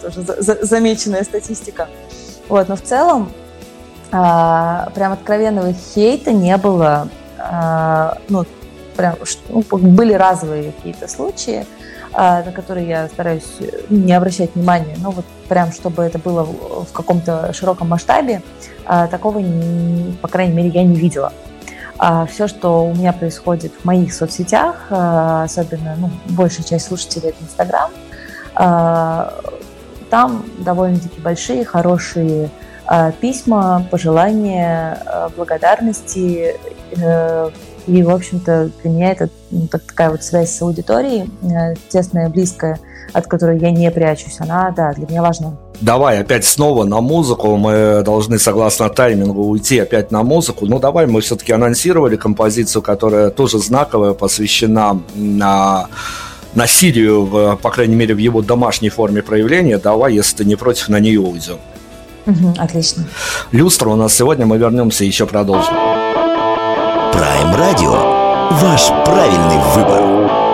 тоже замеченная статистика, вот, но в целом а, прям откровенного хейта не было. А, ну, прям, ну, были разовые какие-то случаи, на которые я стараюсь не обращать внимания. Но вот прям, чтобы это было в каком-то широком масштабе, а, такого, по крайней мере, я не видела. А все, что у меня происходит в моих соцсетях, а, особенно ну, большая часть слушателей это Инстаграм, а, там довольно-таки большие, хорошие а, письма, пожелания, а, благодарности. И, в общем-то, для меня это ну, такая вот связь с аудиторией, э, тесная, близкая, от которой я не прячусь. Она, да, для меня важна. Давай опять снова на музыку. Мы должны, согласно таймингу, уйти опять на музыку. Ну, давай, мы все-таки анонсировали композицию, которая тоже знаковая, посвящена на насилию, в, по крайней мере, в его домашней форме проявления. Давай, если ты не против, на нее уйдем. Угу, отлично. Люстра у нас сегодня, мы вернемся и еще продолжим. Прайм Радио. Ваш правильный выбор.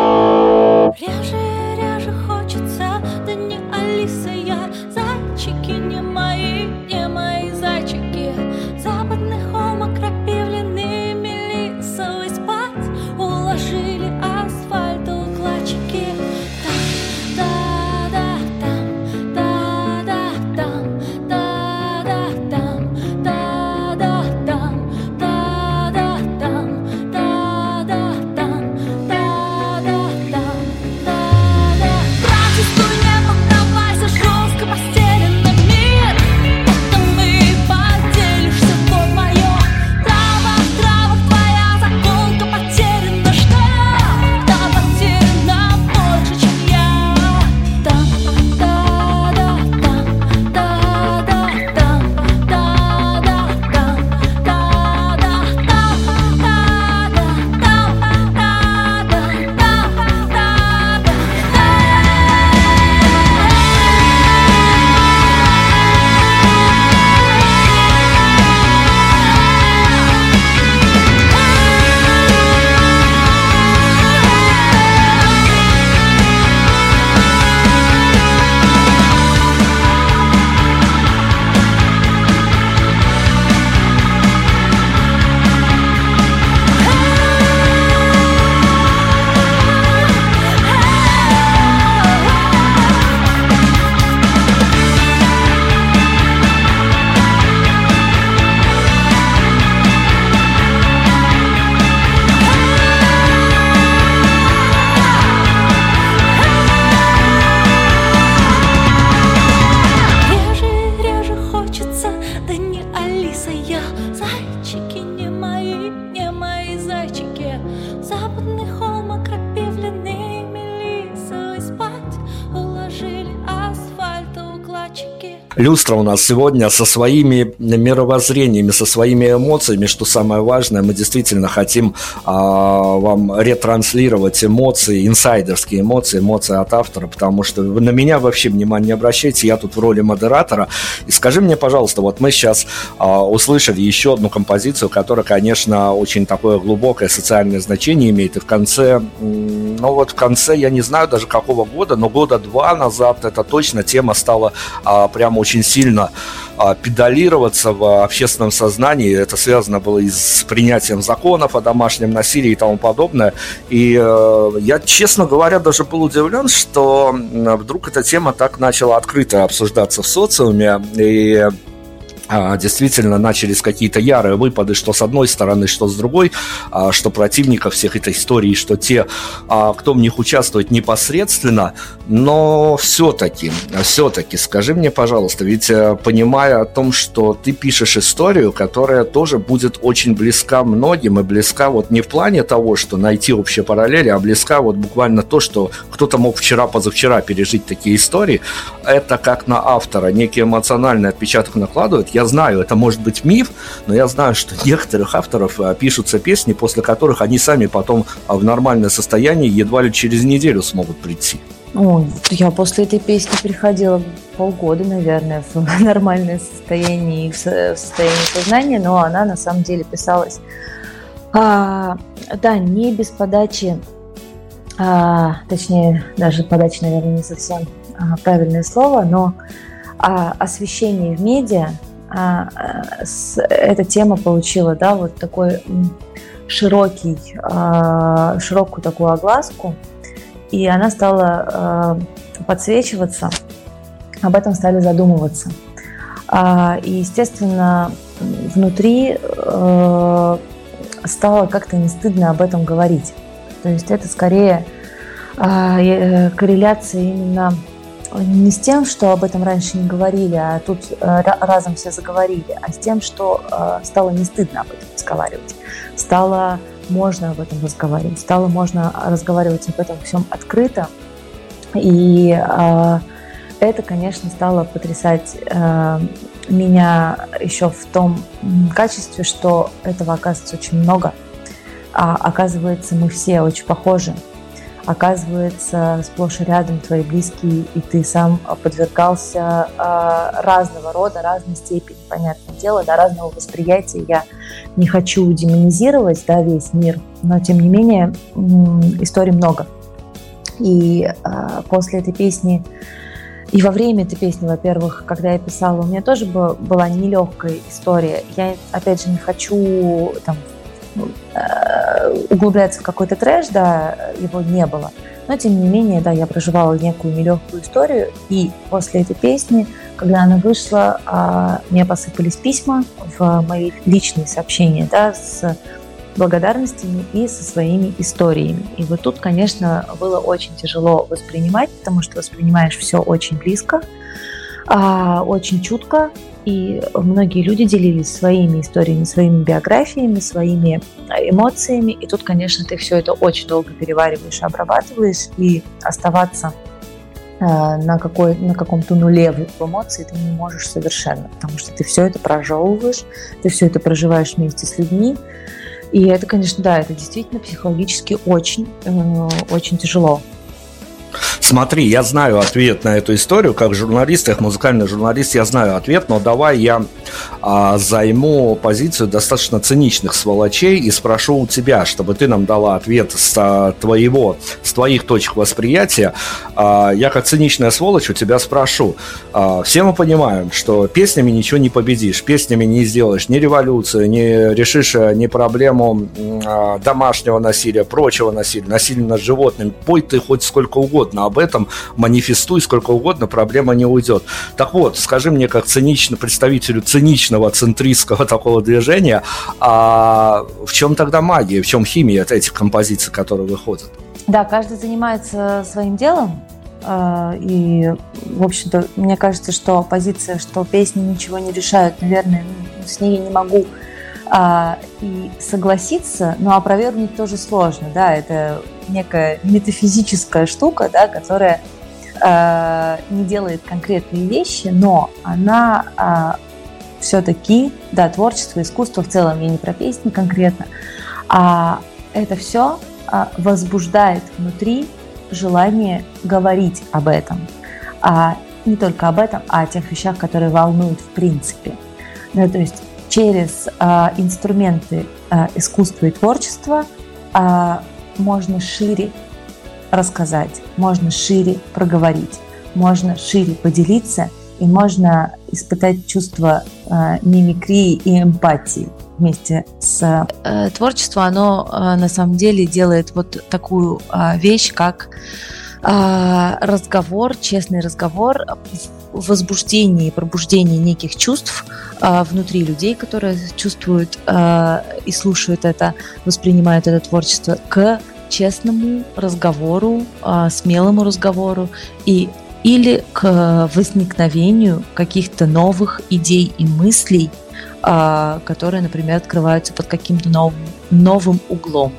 Люстра у нас сегодня со своими мировоззрениями, со своими эмоциями, что самое важное, мы действительно хотим а, вам ретранслировать эмоции, инсайдерские эмоции, эмоции от автора, потому что на меня вообще внимание не обращайте, я тут в роли модератора. И скажи мне, пожалуйста, вот мы сейчас а, услышали еще одну композицию, которая, конечно, очень такое глубокое социальное значение имеет, и в конце, ну вот в конце, я не знаю даже какого года, но года два назад это точно тема стала а, прямо очень очень сильно а, педалироваться в общественном сознании. Это связано было и с принятием законов о домашнем насилии и тому подобное. И э, я, честно говоря, даже был удивлен, что вдруг эта тема так начала открыто обсуждаться в социуме. И а, действительно начались какие-то ярые выпады, что с одной стороны, что с другой, а, что противников всех этой истории, что те, а, кто в них участвует непосредственно, но все-таки, все-таки, скажи мне, пожалуйста, ведь э, понимая о том, что ты пишешь историю, которая тоже будет очень близка многим и близка вот не в плане того, что найти общие параллели, а близка вот буквально то, что кто-то мог вчера-позавчера пережить такие истории, это как на автора некий эмоциональный отпечаток накладывает. Я знаю, это может быть миф, но я знаю, что некоторых авторов а, пишутся песни, после которых они сами потом а, в нормальное состояние едва ли через неделю смогут прийти. Ой, я после этой песни приходила полгода, наверное, в нормальное состояние и в состояние сознания, но она на самом деле писалась, а, да, не без подачи, а, точнее, даже подачи, наверное, не совсем а, правильное слово, но а, освещение в медиа, эта тема получила, да, вот такой широкий, а, широкую такую огласку, и она стала а, подсвечиваться, об этом стали задумываться. А, и, естественно, внутри а, стало как-то не стыдно об этом говорить. То есть это скорее а, э, корреляция именно не с тем, что об этом раньше не говорили, а тут э, разом все заговорили, а с тем, что э, стало не стыдно об этом разговаривать. Стало можно об этом разговаривать, стало можно разговаривать об этом всем открыто. И э, это, конечно, стало потрясать меня еще в том качестве, что этого оказывается очень много. А оказывается, мы все очень похожи оказывается сплошь и рядом твои близкие, и ты сам подвергался э, разного рода, разной степени, понятное дело, да, разного восприятия. Я не хочу демонизировать да, весь мир, но тем не менее историй много. И э, после этой песни и во время этой песни, во-первых, когда я писала, у меня тоже была нелегкая история. Я, опять же, не хочу там, Э, углубляться в какой-то трэш, да, его не было. Но, тем не менее, да, я проживала некую нелегкую историю, и после этой песни, когда она вышла, а, мне посыпались письма в мои личные сообщения, да, с благодарностями и со своими историями. И вот тут, конечно, было очень тяжело воспринимать, потому что воспринимаешь все очень близко, а, очень чутко, и многие люди делились своими историями, своими биографиями, своими а, эмоциями. И тут, конечно, ты все это очень долго перевариваешь, обрабатываешь, и оставаться э, на, какой, на каком-то нуле в эмоции ты не можешь совершенно, потому что ты все это прожевываешь, ты все это проживаешь вместе с людьми. И это, конечно, да, это действительно психологически очень, э, очень тяжело. Смотри, я знаю ответ на эту историю, как журналист, как музыкальный журналист, я знаю ответ, но давай я а, займу позицию достаточно циничных сволочей и спрошу у тебя, чтобы ты нам дала ответ с твоего, с твоих точек восприятия. А, я как циничная сволочь у тебя спрошу. А, все мы понимаем, что песнями ничего не победишь, песнями не сделаешь ни революцию, не решишь э, ни проблему домашнего насилия, прочего насилия, насилия над животными. Пой ты хоть сколько угодно об этом, манифестуй сколько угодно, проблема не уйдет. Так вот, скажи мне, как цинично, представителю циничного, центристского такого движения, а в чем тогда магия, в чем химия этих композиций, которые выходят? Да, каждый занимается своим делом, а, и, в общем-то, мне кажется, что позиция, что песни ничего не решают, наверное, ну, с ней я не могу а, и согласиться, но опровергнуть тоже сложно, да, это некая метафизическая штука, да, которая э, не делает конкретные вещи, но она а, все-таки, да, творчество, искусство в целом, я не про песни конкретно, а это все э, возбуждает внутри желание говорить об этом. А не только об этом, а о тех вещах, которые волнуют в принципе. Да, то есть через э, инструменты э, искусства и творчества э, можно шире рассказать, можно шире проговорить, можно шире поделиться и можно испытать чувство э, мимикрии и эмпатии вместе с э, творчеством. Оно э, на самом деле делает вот такую э, вещь, как разговор, честный разговор, возбуждение и пробуждение неких чувств а, внутри людей, которые чувствуют а, и слушают это, воспринимают это творчество, к честному разговору, смелому разговору и или к возникновению каких-то новых идей и мыслей, которые, например, открываются под каким-то новым, новым углом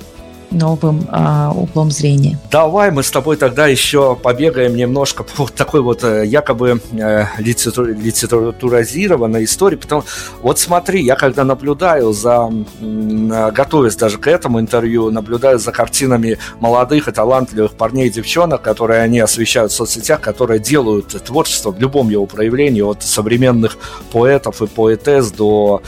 новым э, углом зрения. Давай мы с тобой тогда еще побегаем немножко по такой вот э, якобы э, литературизированной истории. Потому вот смотри, я когда наблюдаю за, готовясь даже к этому интервью, наблюдаю за картинами молодых и талантливых парней и девчонок, которые они освещают в соцсетях, которые делают творчество в любом его проявлении, от современных поэтов и поэтесс до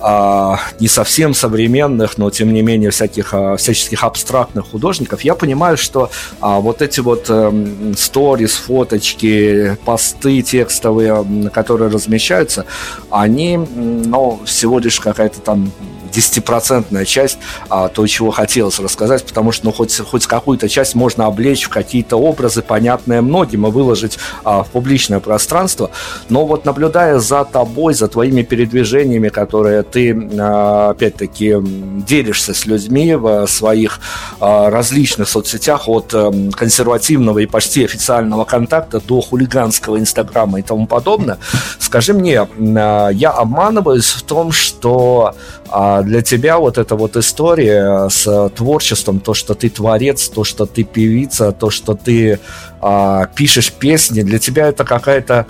а, не совсем современных, но тем не менее всяких а, всяческих абстрактных художников, я понимаю, что а, вот эти вот э, сторис, фоточки, посты текстовые, которые размещаются, они, ну, всего лишь какая-то там десятипроцентная часть а, то, чего хотелось рассказать, потому что ну, хоть, хоть какую-то часть можно облечь в какие-то образы, понятные многим, и выложить а, в публичное пространство. Но вот наблюдая за тобой, за твоими передвижениями, которые ты, а, опять-таки, делишься с людьми в своих а, различных соцсетях, от а, консервативного и почти официального контакта до хулиганского инстаграма и тому подобное, скажи мне, а, я обманываюсь в том, что а для тебя вот эта вот история с творчеством, то, что ты творец, то, что ты певица, то, что ты а, пишешь песни, для тебя это какая-то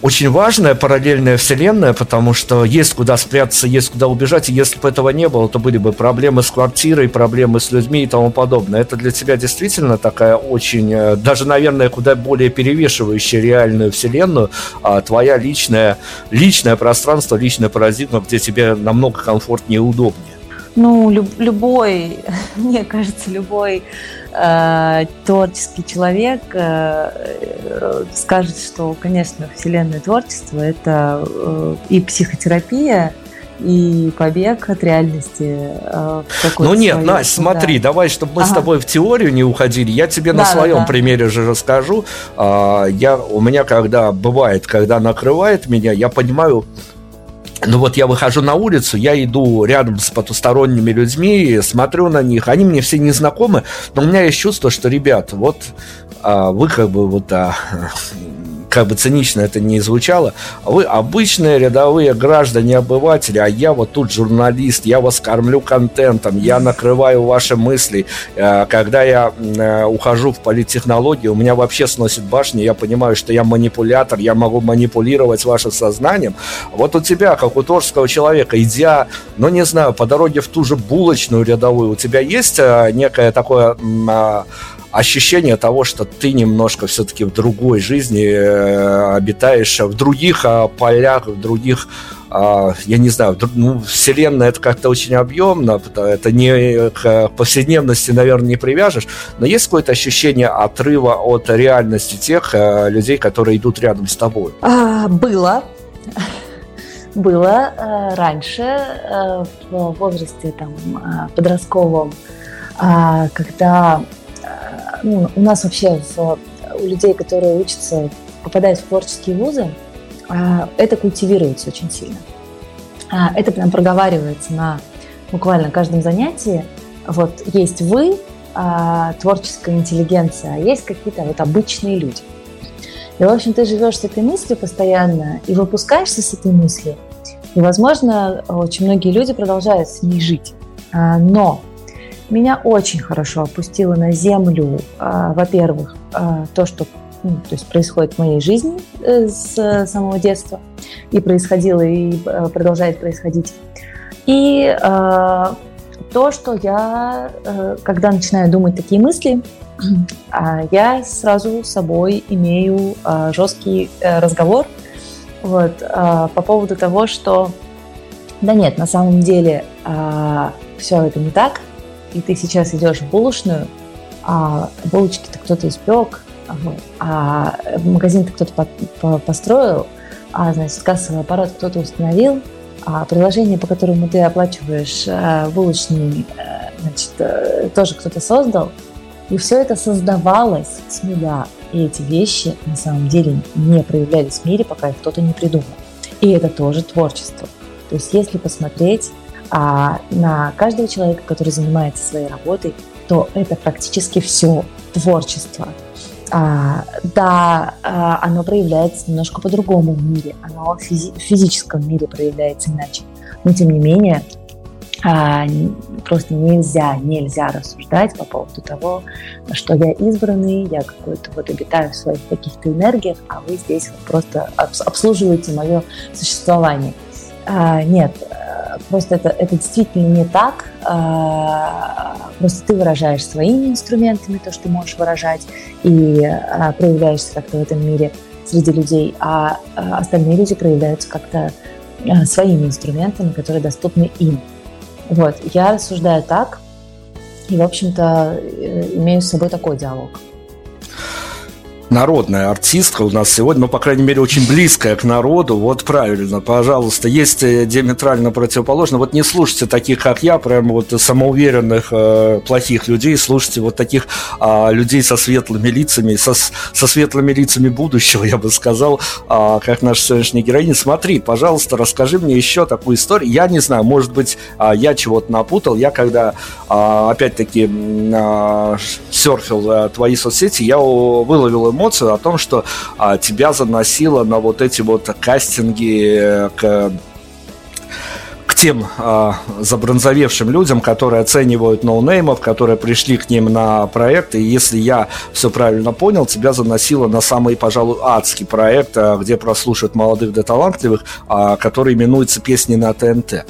очень важная параллельная вселенная, потому что есть куда спрятаться, есть куда убежать, и если бы этого не было, то были бы проблемы с квартирой, проблемы с людьми и тому подобное. Это для тебя действительно такая очень, э, даже, наверное, куда более перевешивающая реальную вселенную, а твоя личная, личное пространство, личная парадигма, где тебе намного комфортнее и удобнее. Ну, люб, любой, мне кажется, любой э, творческий человек э, э, скажет, что, конечно, вселенная творчества – это э, и психотерапия, и побег от реальности. Э, ну нет, Настя, смотри, давай, чтобы мы ага. с тобой в теорию не уходили, я тебе да, на своем да, примере же расскажу. А, я, у меня когда бывает, когда накрывает меня, я понимаю, ну вот я выхожу на улицу, я иду рядом с потусторонними людьми, смотрю на них, они мне все незнакомы, но у меня есть чувство, что, ребят, вот а, вы как бы вот а, как бы цинично это не звучало, вы обычные рядовые граждане, обыватели, а я вот тут журналист, я вас кормлю контентом, я накрываю ваши мысли. Э, когда я э, ухожу в политтехнологии, у меня вообще сносит башни, я понимаю, что я манипулятор, я могу манипулировать вашим сознанием. Вот у тебя, как у творческого человека, идя, ну не знаю, по дороге в ту же булочную рядовую, у тебя есть э, некое такое а, ощущение того, что ты немножко все-таки в другой жизни э, обитаешь, в других э, полях, в других э, я не знаю, ну, вселенная это как-то очень объемно, это не к повседневности, наверное, не привяжешь, но есть какое-то ощущение отрыва от реальности тех э, людей, которые идут рядом с тобой? А, было. Было э, раньше, э, в возрасте там, э, подростковом, э, когда ну, у нас вообще в, у людей, которые учатся, попадают в творческие вузы, а, это культивируется очень сильно. А, это прям проговаривается на буквально каждом занятии. Вот есть вы, а, творческая интеллигенция, а есть какие-то вот обычные люди. И, в общем, ты живешь с этой мыслью постоянно и выпускаешься с этой мыслью. И, возможно, очень многие люди продолжают с ней жить. Но меня очень хорошо опустило на землю, а, во-первых, а, то, что ну, то есть происходит в моей жизни э, с самого детства и происходило и э, продолжает происходить. И э, то, что я, э, когда начинаю думать такие мысли, я сразу с собой имею жесткий разговор вот, по поводу того, что да нет, на самом деле все это не так, и ты сейчас идешь в булочную, а булочки-то кто-то испек, а магазин-то кто-то построил, а, значит, кассовый аппарат кто-то установил, а приложение, по которому ты оплачиваешь э, булочный, э, значит, э, тоже кто-то создал. И все это создавалось с нуля. И эти вещи на самом деле не проявлялись в мире, пока их кто-то не придумал. И это тоже творчество. То есть если посмотреть а, на каждого человека, который занимается своей работой, то это практически все творчество. А, да, а, оно проявляется немножко по-другому в мире, оно в, физи- физическом мире проявляется иначе. Но тем не менее, а, просто нельзя, нельзя рассуждать по поводу того, что я избранный, я какой-то вот обитаю в своих каких-то энергиях, а вы здесь вот просто обслуживаете мое существование. А, нет, просто это, это действительно не так. А, просто ты выражаешь своими инструментами то, что можешь выражать, и а, проявляешься как-то в этом мире среди людей, а, а остальные люди проявляются как-то своими инструментами, которые доступны им. Вот, я рассуждаю так, и, в общем-то, э, имею с собой такой диалог народная артистка у нас сегодня, ну, по крайней мере, очень близкая к народу. Вот правильно, пожалуйста. Есть э, диаметрально противоположно. Вот не слушайте таких, как я, прям вот самоуверенных, э, плохих людей. Слушайте вот таких э, людей со светлыми лицами, со, со светлыми лицами будущего, я бы сказал, э, как наша сегодняшняя героиня. Смотри, пожалуйста, расскажи мне еще такую историю. Я не знаю, может быть, э, я чего-то напутал. Я когда, э, опять-таки, э, серфил э, твои соцсети, я выловил эмоцию о том, что а, тебя заносило на вот эти вот кастинги э, к тем а, забронзовевшим людям, которые оценивают ноунеймов, которые пришли к ним на проект, и если я все правильно понял, тебя заносило на самый, пожалуй, адский проект, а, где прослушают молодых да талантливых, а, который именуется «Песни на ТНТ».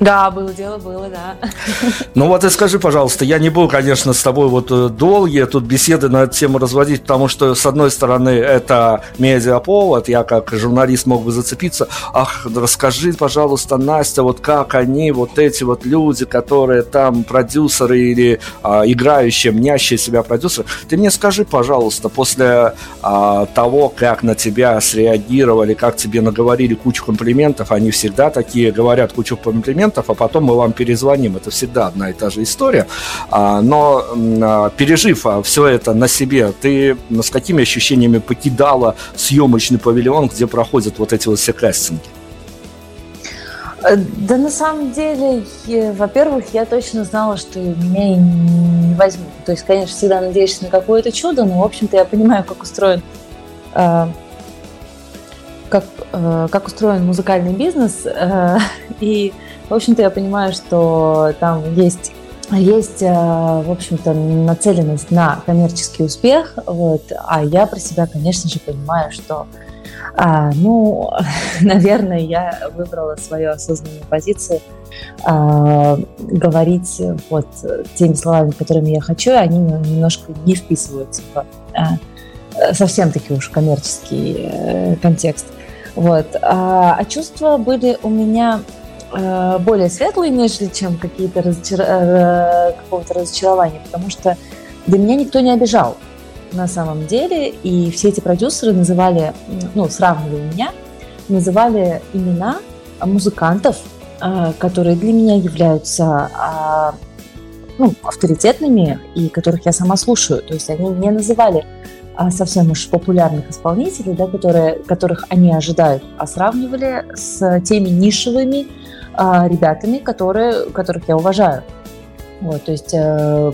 Да, было дело, было, да. Ну вот и скажи, пожалуйста, я не буду, конечно, с тобой вот э, долгие тут беседы на эту тему разводить, потому что, с одной стороны, это медиаповод, я как журналист мог бы зацепиться. Ах, расскажи, пожалуйста, Настя, вот как они, вот эти вот люди, которые там продюсеры или а, играющие, мнящие себя продюсеры, ты мне скажи, пожалуйста, после а, того, как на тебя среагировали, как тебе наговорили кучу комплиментов, они всегда такие говорят кучу комплиментов, моментов, а потом мы вам перезвоним. Это всегда одна и та же история. А, но а, пережив а, все это на себе, ты с какими ощущениями покидала съемочный павильон, где проходят вот эти вот все кастинги? Э, да на самом деле, во-первых, я точно знала, что меня не возьмут. То есть, конечно, всегда надеешься на какое-то чудо, но, в общем-то, я понимаю, как устроен э, как, э, как устроен музыкальный бизнес. и в общем-то, я понимаю, что там есть есть, э, в общем-то, нацеленность на коммерческий успех, вот, а я про себя, конечно же, понимаю, что, а, ну, наверное, я выбрала свою осознанную позицию а, говорить вот теми словами, которыми я хочу, и они немножко не вписываются в а, совсем таки уж коммерческий э, контекст. Вот. А, а чувства были у меня более светлые, нежели чем какие-то разочар... Э, какого-то разочарования, потому что для меня никто не обижал на самом деле, и все эти продюсеры называли, ну, сравнивали меня, называли имена музыкантов, э, которые для меня являются а, ну, авторитетными и которых я сама слушаю. То есть они не называли а, совсем уж популярных исполнителей, да, которые, которых они ожидают, а сравнивали с теми нишевыми а, ребятами, которые, которых я уважаю. Вот, то есть, э,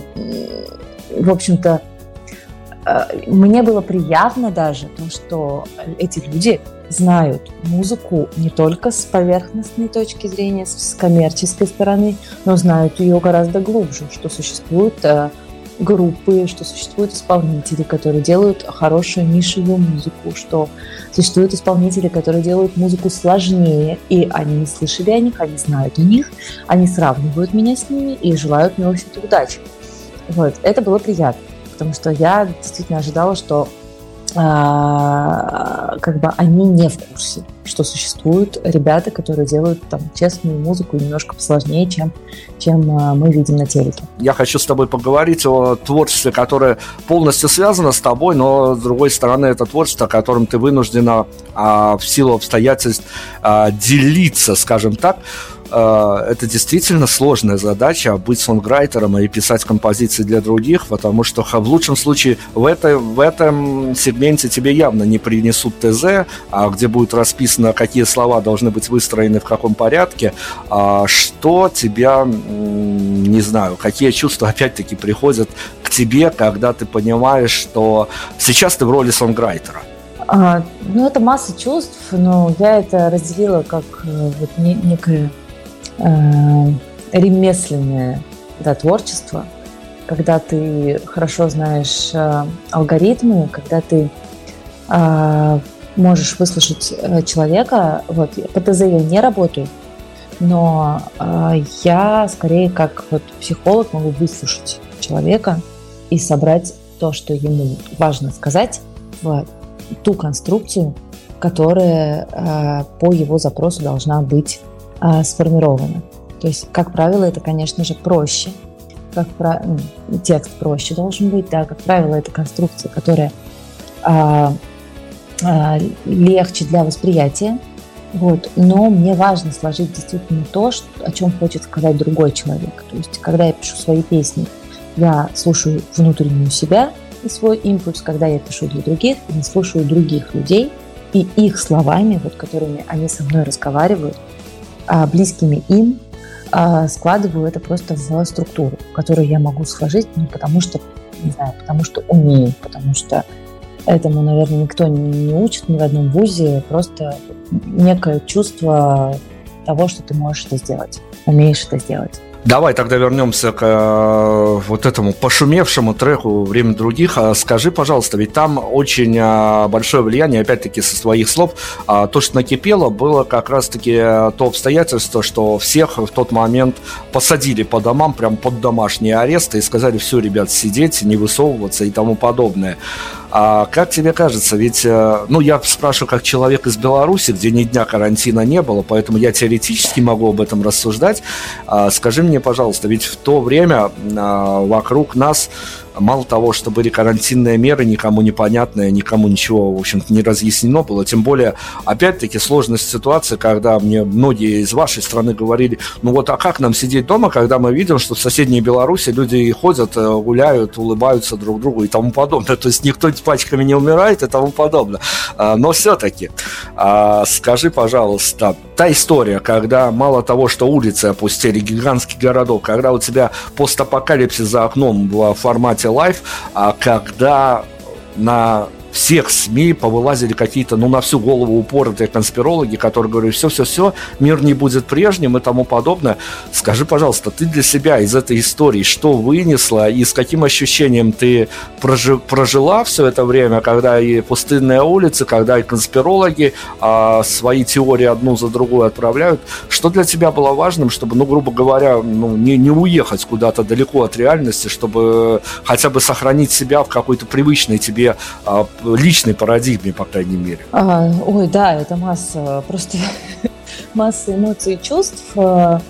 в общем-то, э, мне было приятно даже то, что эти люди знают музыку не только с поверхностной точки зрения, с коммерческой стороны, но знают ее гораздо глубже, что существует э, группы, что существуют исполнители, которые делают хорошую нишевую музыку, что существуют исполнители, которые делают музыку сложнее, и они слышали о них, они знают о них, они сравнивают меня с ними и желают мне, в общем-то, удачи. Вот, это было приятно, потому что я действительно ожидала, что как бы они не в курсе, что существуют ребята, которые делают там честную музыку немножко посложнее, чем, чем а, мы видим на телеке. Я хочу с тобой поговорить о творчестве, которое полностью связано с тобой, но с другой стороны это творчество, которым ты вынуждена а, в силу обстоятельств а, делиться, скажем так. Э, это действительно сложная задача быть сонграйтером и писать композиции для других, потому что в лучшем случае в, это, в этом сегменте тебе явно не принесут ТЗ, а где будет расписано, какие слова должны быть выстроены в каком порядке, а что тебя, не знаю, какие чувства опять-таки приходят к тебе, когда ты понимаешь, что сейчас ты в роли сонграйтера. А, ну, это масса чувств, но я это разделила как э, вот не, некое ремесленное да, творчество, когда ты хорошо знаешь э, алгоритмы, когда ты э, можешь выслушать э, человека. Вот, по ТЗ я не работаю, но э, я скорее как вот психолог могу выслушать человека и собрать то, что ему важно сказать в ту конструкцию, которая э, по его запросу должна быть э, сформирована. То есть, как правило, это, конечно же, проще. Как про... ну, текст проще должен быть, да, как правило, это конструкция, которая э, э, легче для восприятия. Вот. Но мне важно сложить действительно то, что, о чем хочет сказать другой человек. То есть, когда я пишу свои песни, я слушаю внутреннюю себя, и свой импульс, когда я пишу для других, я слушаю других людей и их словами, вот которыми они со мной разговаривают, а, близкими им, а, складываю это просто в структуру, которую я могу сложить, ну, потому что, не знаю, потому что умею, потому что этому, наверное, никто не учит ни в одном вузе, просто некое чувство того, что ты можешь это сделать, умеешь это сделать. Давай тогда вернемся к э, вот этому пошумевшему треку «Время других». А скажи, пожалуйста, ведь там очень э, большое влияние, опять-таки, со своих слов. А то, что накипело, было как раз-таки то обстоятельство, что всех в тот момент посадили по домам, прям под домашние аресты и сказали, все, ребят, сидеть, не высовываться и тому подобное. А как тебе кажется, ведь, э, ну, я спрашиваю как человек из Беларуси, где ни дня карантина не было, поэтому я теоретически могу об этом рассуждать. А, скажи мне, пожалуйста, ведь в то время а, вокруг нас мало того, что были карантинные меры, никому непонятные, никому ничего, в общем-то, не разъяснено было. Тем более, опять-таки, сложность ситуации, когда мне многие из вашей страны говорили, ну вот, а как нам сидеть дома, когда мы видим, что в соседней Беларуси люди ходят, э, гуляют, улыбаются друг другу и тому подобное. То есть никто пачками не умирает и тому подобное. А, но все-таки, а, скажи, пожалуйста, та история, когда мало того, что улицы опустили, гигантский городок, когда у тебя постапокалипсис за окном в формате Life, а когда на всех СМИ повылазили какие-то, ну, на всю голову упоротые конспирологи, которые говорят, все-все-все, мир не будет прежним и тому подобное. Скажи, пожалуйста, ты для себя из этой истории что вынесла и с каким ощущением ты прожи, прожила все это время, когда и пустынные улицы, когда и конспирологи а, свои теории одну за другую отправляют. Что для тебя было важным, чтобы, ну, грубо говоря, ну, не, не уехать куда-то далеко от реальности, чтобы хотя бы сохранить себя в какой-то привычной тебе а, личной парадигме, по крайней мере. А, ой, да, это масса, просто масса эмоций и чувств. А,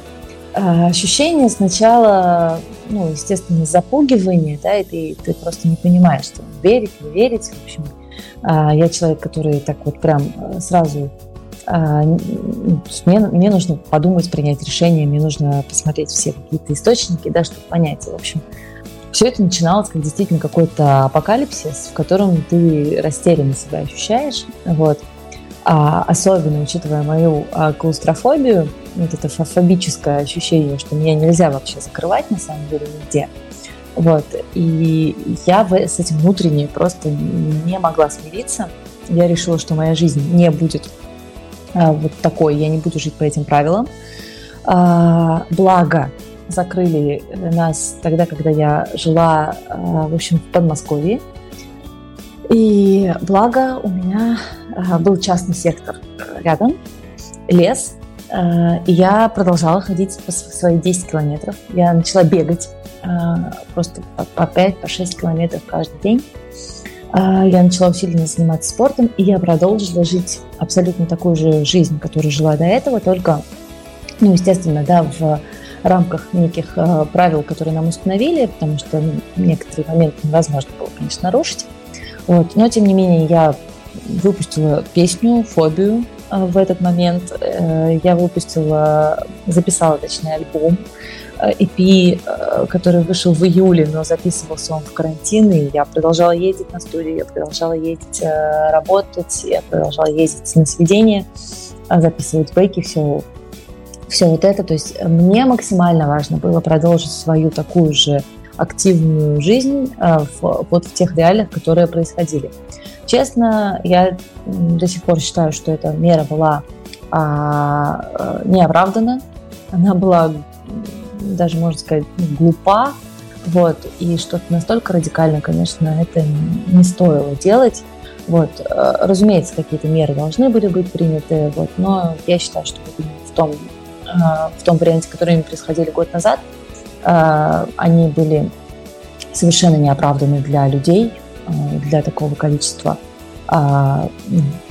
а, ощущение сначала, ну, естественно, запугивание, да, и ты, ты просто не понимаешь, что верить, не верить. В общем, а, я человек, который так вот прям э, сразу мне, мне нужно подумать, принять решение, мне нужно посмотреть все какие-то источники, да, чтобы понять. В общем, все это начиналось как действительно какой-то апокалипсис, в котором ты растерянно себя ощущаешь. Вот. А особенно учитывая мою а, клаустрофобию, вот это фобическое ощущение, что меня нельзя вообще закрывать на самом деле нигде. Вот. И я с этим внутренне просто не могла смириться. Я решила, что моя жизнь не будет а, вот такой, я не буду жить по этим правилам. А, благо, закрыли нас тогда, когда я жила, э, в общем, в Подмосковье. И благо у меня э, был частный сесектор рядом, лес, э, и я продолжала ходить по свои 10 километров. Я начала бегать просто по 5-6 километров каждый день. Я начала усиленно заниматься спортом, и я продолжила жить абсолютно такую же жизнь, которую жила до этого, только, ну, естественно, да, в рамках неких э, правил, которые нам установили, потому что ну, некоторые моменты невозможно было, конечно, нарушить. Вот. Но, тем не менее, я выпустила песню «Фобию», в этот момент. Я выпустила, записала, точнее, альбом EP, который вышел в июле, но записывался он в карантин, и я продолжала ездить на студию, я продолжала ездить работать, я продолжала ездить на сведения, записывать бейки, все, все вот это. То есть мне максимально важно было продолжить свою такую же активную жизнь в, вот в тех реалиях, которые происходили. Честно, я до сих пор считаю, что эта мера была а, э, неоправдана. Она была даже, можно сказать, глупа. Вот, и что-то настолько радикально, конечно, это не стоило делать. Вот, э, разумеется, какие-то меры должны были быть приняты, вот, но я считаю, что в том, э, в том варианте, который они происходили год назад, они были совершенно неоправданы для людей, для такого количества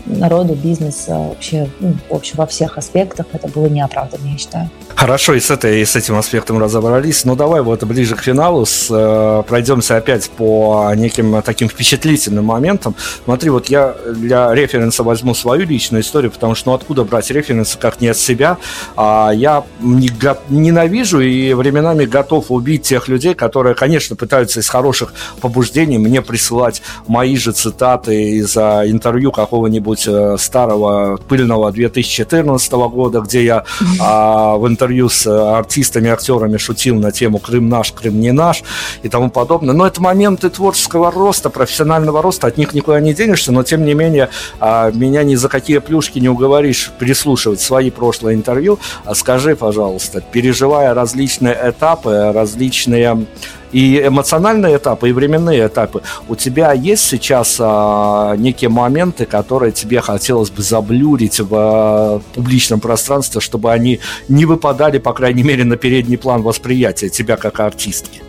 народу, бизнеса, вообще, ну, в общем, во всех аспектах это было неоправданно, я считаю. Хорошо, и с, этой, и с этим аспектом разобрались. Ну, давай вот ближе к финалу с, э, пройдемся опять по неким таким впечатлительным моментам. Смотри, вот я для референса возьму свою личную историю, потому что ну откуда брать референсы, как не от себя. А я не, ненавижу и временами готов убить тех людей, которые, конечно, пытаются из хороших побуждений мне присылать мои же цитаты из интервью какого-нибудь э, старого пыльного 2014 года, где я а, в интервью интервью с э, артистами, актерами шутил на тему «Крым наш, Крым не наш» и тому подобное. Но это моменты творческого роста, профессионального роста, от них никуда не денешься, но тем не менее а, меня ни за какие плюшки не уговоришь переслушивать свои прошлые интервью. А скажи, пожалуйста, переживая различные этапы, различные и эмоциональные этапы, и временные этапы. У тебя есть сейчас а, некие моменты, которые тебе хотелось бы заблюрить в а, публичном пространстве, чтобы они не выпадали, по крайней мере, на передний план восприятия тебя как артистки?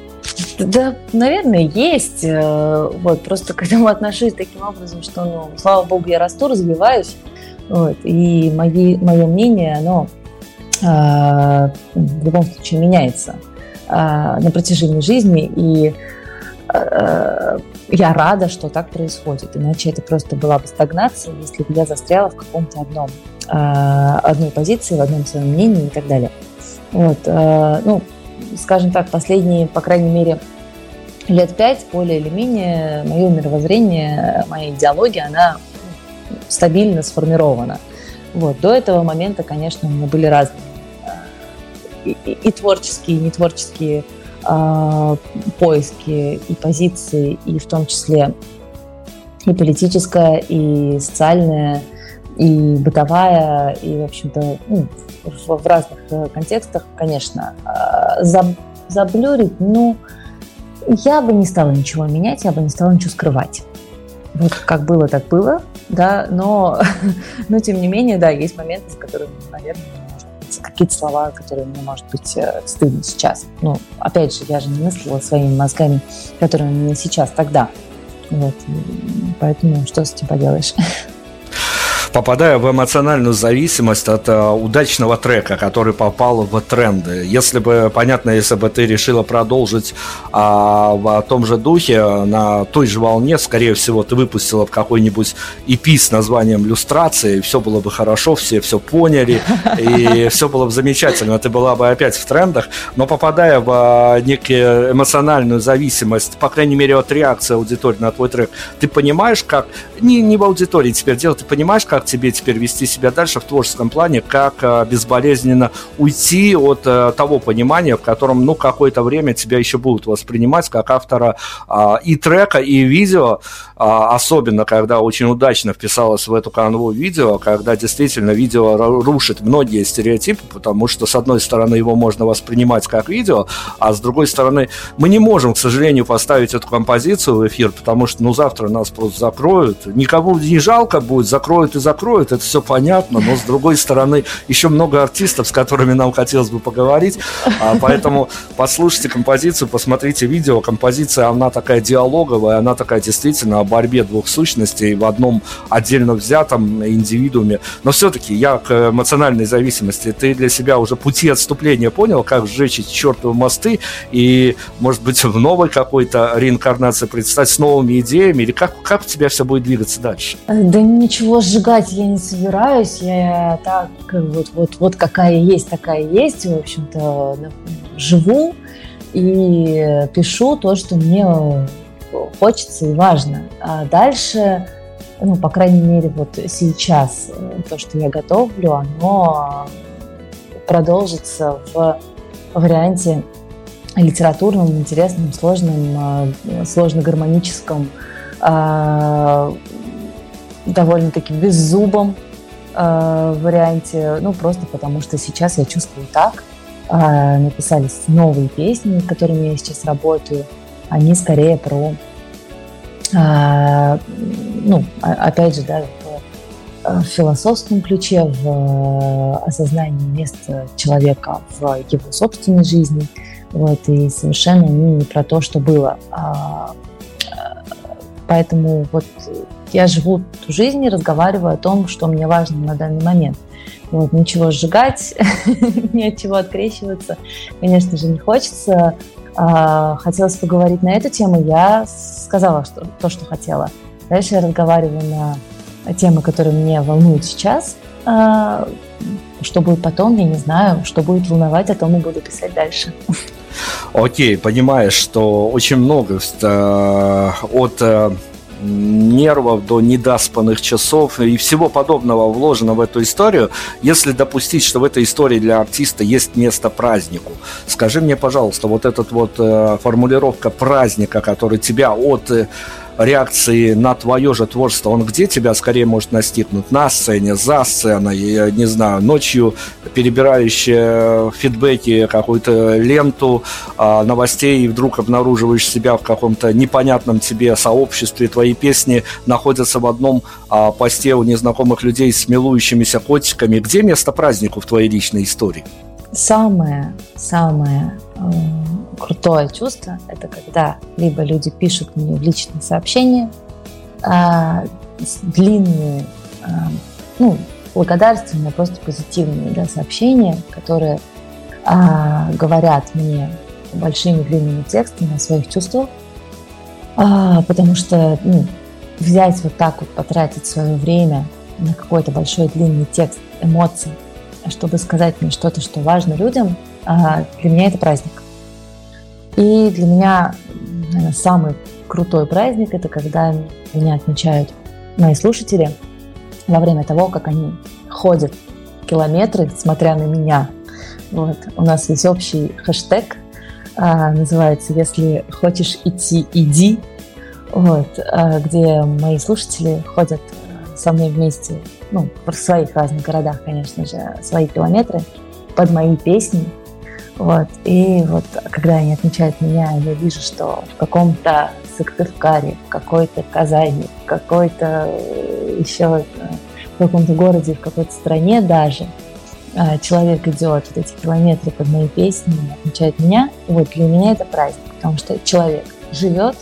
Да, наверное, есть. Э, вот, просто к этому отношусь таким образом, что, ну, слава богу, я расту, развиваюсь, вот, и мои, мое мнение, оно э, в любом случае меняется. А, на протяжении жизни, и а, я рада, что так происходит. Иначе это просто была бы стагнация, если бы я застряла в каком-то одном, а, одной позиции, в одном своем мнении и так далее. Вот, ну, скажем так, последние, по крайней мере, лет пять, более или менее, мое мировоззрение, моя идеология, она стабильно сформирована. Вот. До этого момента, конечно, у меня были разные и, и творческие, и нетворческие э, поиски и позиции, и в том числе и политическая, и социальная, и бытовая, и, в общем-то, ну, в, в разных э, контекстах, конечно, э, заб, заблюрить, ну, я бы не стала ничего менять, я бы не стала ничего скрывать. Вот как было, так было, да, но, но тем не менее, да, есть моменты, с которыми, наверное, какие-то слова, которые мне, может быть, э, стыдно сейчас. Ну, опять же, я же не мыслила своими мозгами, которые у меня сейчас, тогда. Вот. Поэтому что с этим поделаешь? попадая в эмоциональную зависимость от э, удачного трека, который попал в тренды. Если бы, понятно, если бы ты решила продолжить а, в том же духе, на той же волне, скорее всего, ты выпустила в какой-нибудь EP с названием «Люстрация», и все было бы хорошо, все все поняли, и все было бы замечательно, ты была бы опять в трендах, но попадая в а, некую эмоциональную зависимость, по крайней мере, от реакции аудитории на твой трек, ты понимаешь, как, не, не в аудитории теперь дело, ты понимаешь, как как тебе теперь вести себя дальше в творческом плане, как э, безболезненно уйти от э, того понимания, в котором, ну, какое-то время тебя еще будут воспринимать как автора а, и трека, и видео, а, особенно когда очень удачно вписалось в эту канву видео, когда действительно видео рушит многие стереотипы, потому что, с одной стороны, его можно воспринимать как видео, а с другой стороны, мы не можем, к сожалению, поставить эту композицию в эфир, потому что, ну, завтра нас просто закроют, никому не жалко будет, закроют и закроют закроют, это все понятно, но с другой стороны еще много артистов, с которыми нам хотелось бы поговорить, а, поэтому послушайте композицию, посмотрите видео, композиция, она такая диалоговая, она такая действительно о борьбе двух сущностей в одном отдельно взятом индивидууме, но все-таки я к эмоциональной зависимости, ты для себя уже пути отступления понял, как сжечь эти чертовы мосты? И, может быть, в новой какой-то реинкарнации предстать с новыми идеями, или как, как у тебя все будет двигаться дальше? Да ничего сжигать ждать я не собираюсь, я так вот, вот, вот какая есть, такая есть, в общем-то, живу и пишу то, что мне хочется и важно. А дальше, ну, по крайней мере, вот сейчас то, что я готовлю, оно продолжится в варианте литературном, интересном, сложном, сложно гармоническом, а, довольно-таки беззубом э, варианте, ну, просто потому что сейчас я чувствую так. Э, написались новые песни, над которыми я сейчас работаю. Они скорее про, э, ну, опять же, да, в, в философском ключе, в э, осознании места человека в его собственной жизни. Вот, и совершенно не про то, что было. А, поэтому вот я живу ту жизнь и разговариваю о том, что мне важно на данный момент. Вот, ничего сжигать, ни от чего открещиваться, конечно же, не хочется. А, хотелось поговорить на эту тему, я сказала что, то, что хотела. Дальше я разговариваю на темы, которые меня волнуют сейчас. А, что будет потом, я не знаю. Что будет волновать, о том и буду писать дальше. Окей, понимаешь, что очень много э, от э, нервов до недоспанных часов и всего подобного вложено в эту историю, если допустить, что в этой истории для артиста есть место празднику. Скажи мне, пожалуйста, вот эта вот э, формулировка праздника, который тебя от э, реакции на твое же творчество, он где тебя скорее может настигнуть? На сцене, за сценой, я не знаю, ночью перебирающие фидбэки, какую-то ленту а, новостей, и вдруг обнаруживаешь себя в каком-то непонятном тебе сообществе, твои песни находятся в одном а, посте у незнакомых людей с милующимися котиками. Где место празднику в твоей личной истории? Самое, самое э, крутое чувство – это когда либо люди пишут мне в личные сообщения, а, длинные, а, ну, благодарственные, просто позитивные да, сообщения, которые а, говорят мне большими длинными текстами о своих чувствах, а, потому что ну, взять вот так вот, потратить свое время на какой-то большой длинный текст эмоций, чтобы сказать мне что-то, что важно людям, а, для меня это праздник. И для меня, наверное, самый крутой праздник – это когда меня отмечают мои слушатели во время того, как они ходят километры, смотря на меня. Вот. У нас есть общий хэштег, а, называется «Если хочешь идти, иди», вот, а, где мои слушатели ходят со мной вместе, ну, в своих разных городах, конечно же, свои километры под мои песни, вот. И вот когда они отмечают меня, я вижу, что в каком-то Сыктывкаре, в какой-то Казани, в какой-то э, еще э, в каком-то городе, в какой-то стране даже э, человек идет вот эти километры под мои песни, отмечает меня. Вот для меня это праздник, потому что человек живет,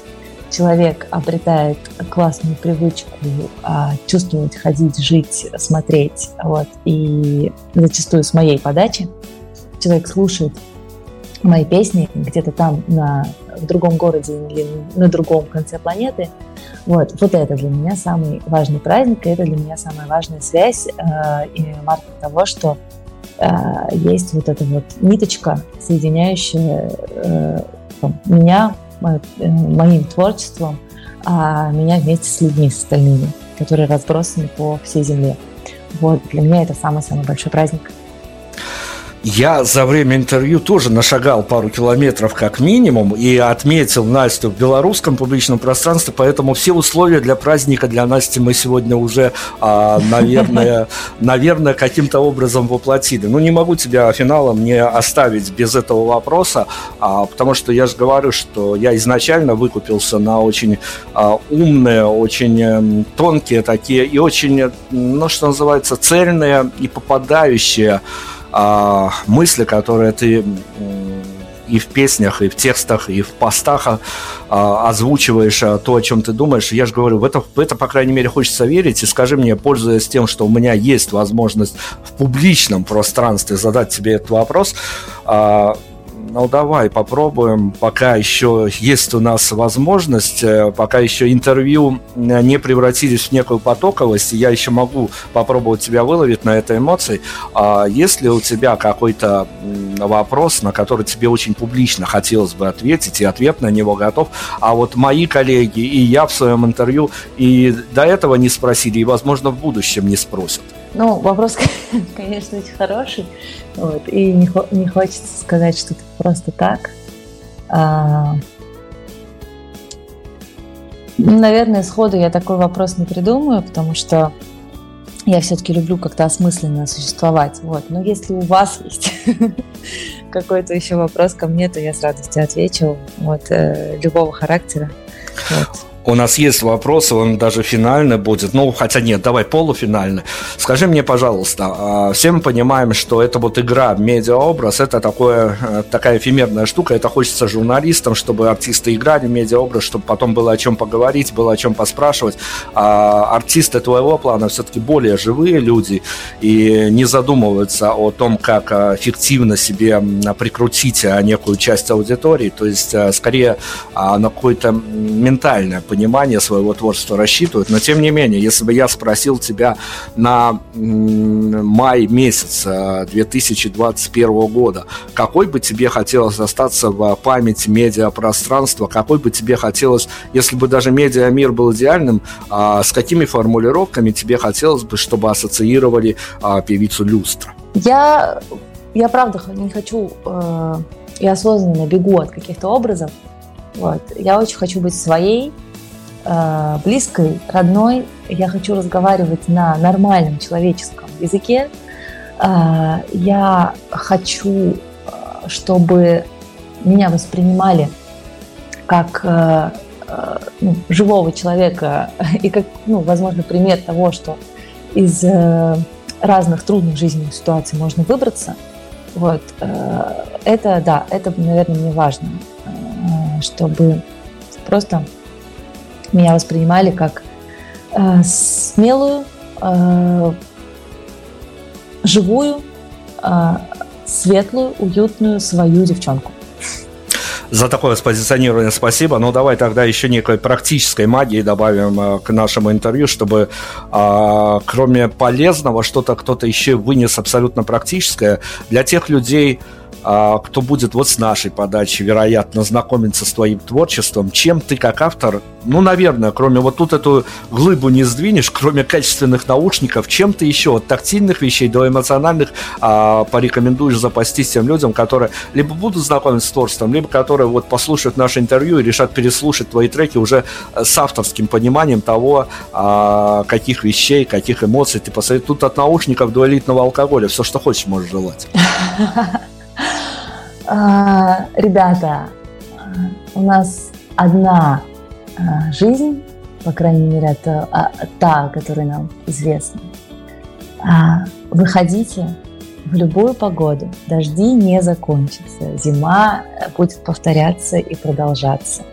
человек обретает классную привычку а, чувствовать, ходить, жить, смотреть. Вот. И зачастую с моей подачи человек слушает мои песни где-то там на, в другом городе или на другом конце планеты. Вот, вот это для меня самый важный праздник, и это для меня самая важная связь э, и марка того, что э, есть вот эта вот ниточка, соединяющая э, меня, мо, э, моим творчеством, а меня вместе с людьми, с остальными, которые разбросаны по всей земле. Вот, для меня это самый-самый большой праздник. Я за время интервью тоже нашагал пару километров как минимум и отметил Настю в белорусском публичном пространстве, поэтому все условия для праздника для Насти мы сегодня уже, а, наверное, наверное, каким-то образом воплотили. Ну, не могу тебя финалом не оставить без этого вопроса, а, потому что я же говорю, что я изначально выкупился на очень а, умные, очень эм, тонкие такие и очень, ну, что называется, цельные и попадающие а, мысли, которые ты и в песнях, и в текстах, и в постах а, озвучиваешь а, то, о чем ты думаешь. Я же говорю, в это, в это, по крайней мере, хочется верить. И скажи мне, пользуясь тем, что у меня есть возможность в публичном пространстве задать тебе этот вопрос, а, ну давай попробуем, пока еще есть у нас возможность, э, пока еще интервью не превратились в некую потоковость, я еще могу попробовать тебя выловить на этой эмоции. А есть ли у тебя какой-то вопрос, на который тебе очень публично хотелось бы ответить, и ответ на него готов, а вот мои коллеги и я в своем интервью и до этого не спросили, и, возможно, в будущем не спросят? Ну, вопрос, конечно, очень хороший. Вот, и не, не хочется сказать, что это просто так. А, наверное, сходу я такой вопрос не придумаю, потому что я все-таки люблю как-то осмысленно существовать. Вот. Но если у вас есть какой-то еще вопрос ко мне, то я с радостью отвечу. Вот, э, любого характера. Вот. У нас есть вопросы, он даже финальный будет. Ну, хотя нет, давай полуфинальный. Скажи мне, пожалуйста, а, все мы понимаем, что это вот игра, медиаобраз, это такое, э, такая эфемерная штука. Это хочется журналистам, чтобы артисты играли в медиаобраз, чтобы потом было о чем поговорить, было о чем поспрашивать. А артисты твоего плана все-таки более живые люди и не задумываются о том, как э, эффективно себе прикрутить э, некую часть аудитории. То есть, скорее, а, на какое-то ментальное понимание своего творчества рассчитывают. Но тем не менее, если бы я спросил тебя на май месяц 2021 года, какой бы тебе хотелось остаться в памяти медиапространства, какой бы тебе хотелось, если бы даже медиамир был идеальным, а, с какими формулировками тебе хотелось бы, чтобы ассоциировали а, певицу Люстра? Я, я правда не хочу, э, я осознанно бегу от каких-то образов, вот. Я очень хочу быть своей, Э, близкой, родной, я хочу разговаривать на нормальном человеческом языке. Э, я хочу, э, чтобы меня воспринимали как ну, живого человека и как, ну, возможно, пример того, что из разных трудных жизненных ситуаций можно выбраться. Вот. Это, да, это, наверное, мне важно, чтобы просто меня воспринимали как э, смелую, э, живую, э, светлую, уютную свою девчонку. За такое позиционирование спасибо. Но ну, давай тогда еще некой практической магии добавим э, к нашему интервью, чтобы э, кроме полезного что-то кто-то еще вынес абсолютно практическое для тех людей, а, кто будет вот с нашей подачи, вероятно, знакомиться с твоим творчеством, чем ты как автор, ну, наверное, кроме вот тут эту глыбу не сдвинешь, кроме качественных наушников, чем ты еще от тактильных вещей до эмоциональных а, порекомендуешь запастись тем людям, которые либо будут знакомиться с творчеством, либо которые вот послушают наше интервью и решат переслушать твои треки уже с авторским пониманием того, а, каких вещей, каких эмоций ты посоветуешь. Тут от наушников до элитного алкоголя все, что хочешь, можешь желать. А, ребята, у нас одна а, жизнь, по крайней мере, это а, та, которая нам известна. Выходите в любую погоду. Дожди не закончатся. Зима будет повторяться и продолжаться.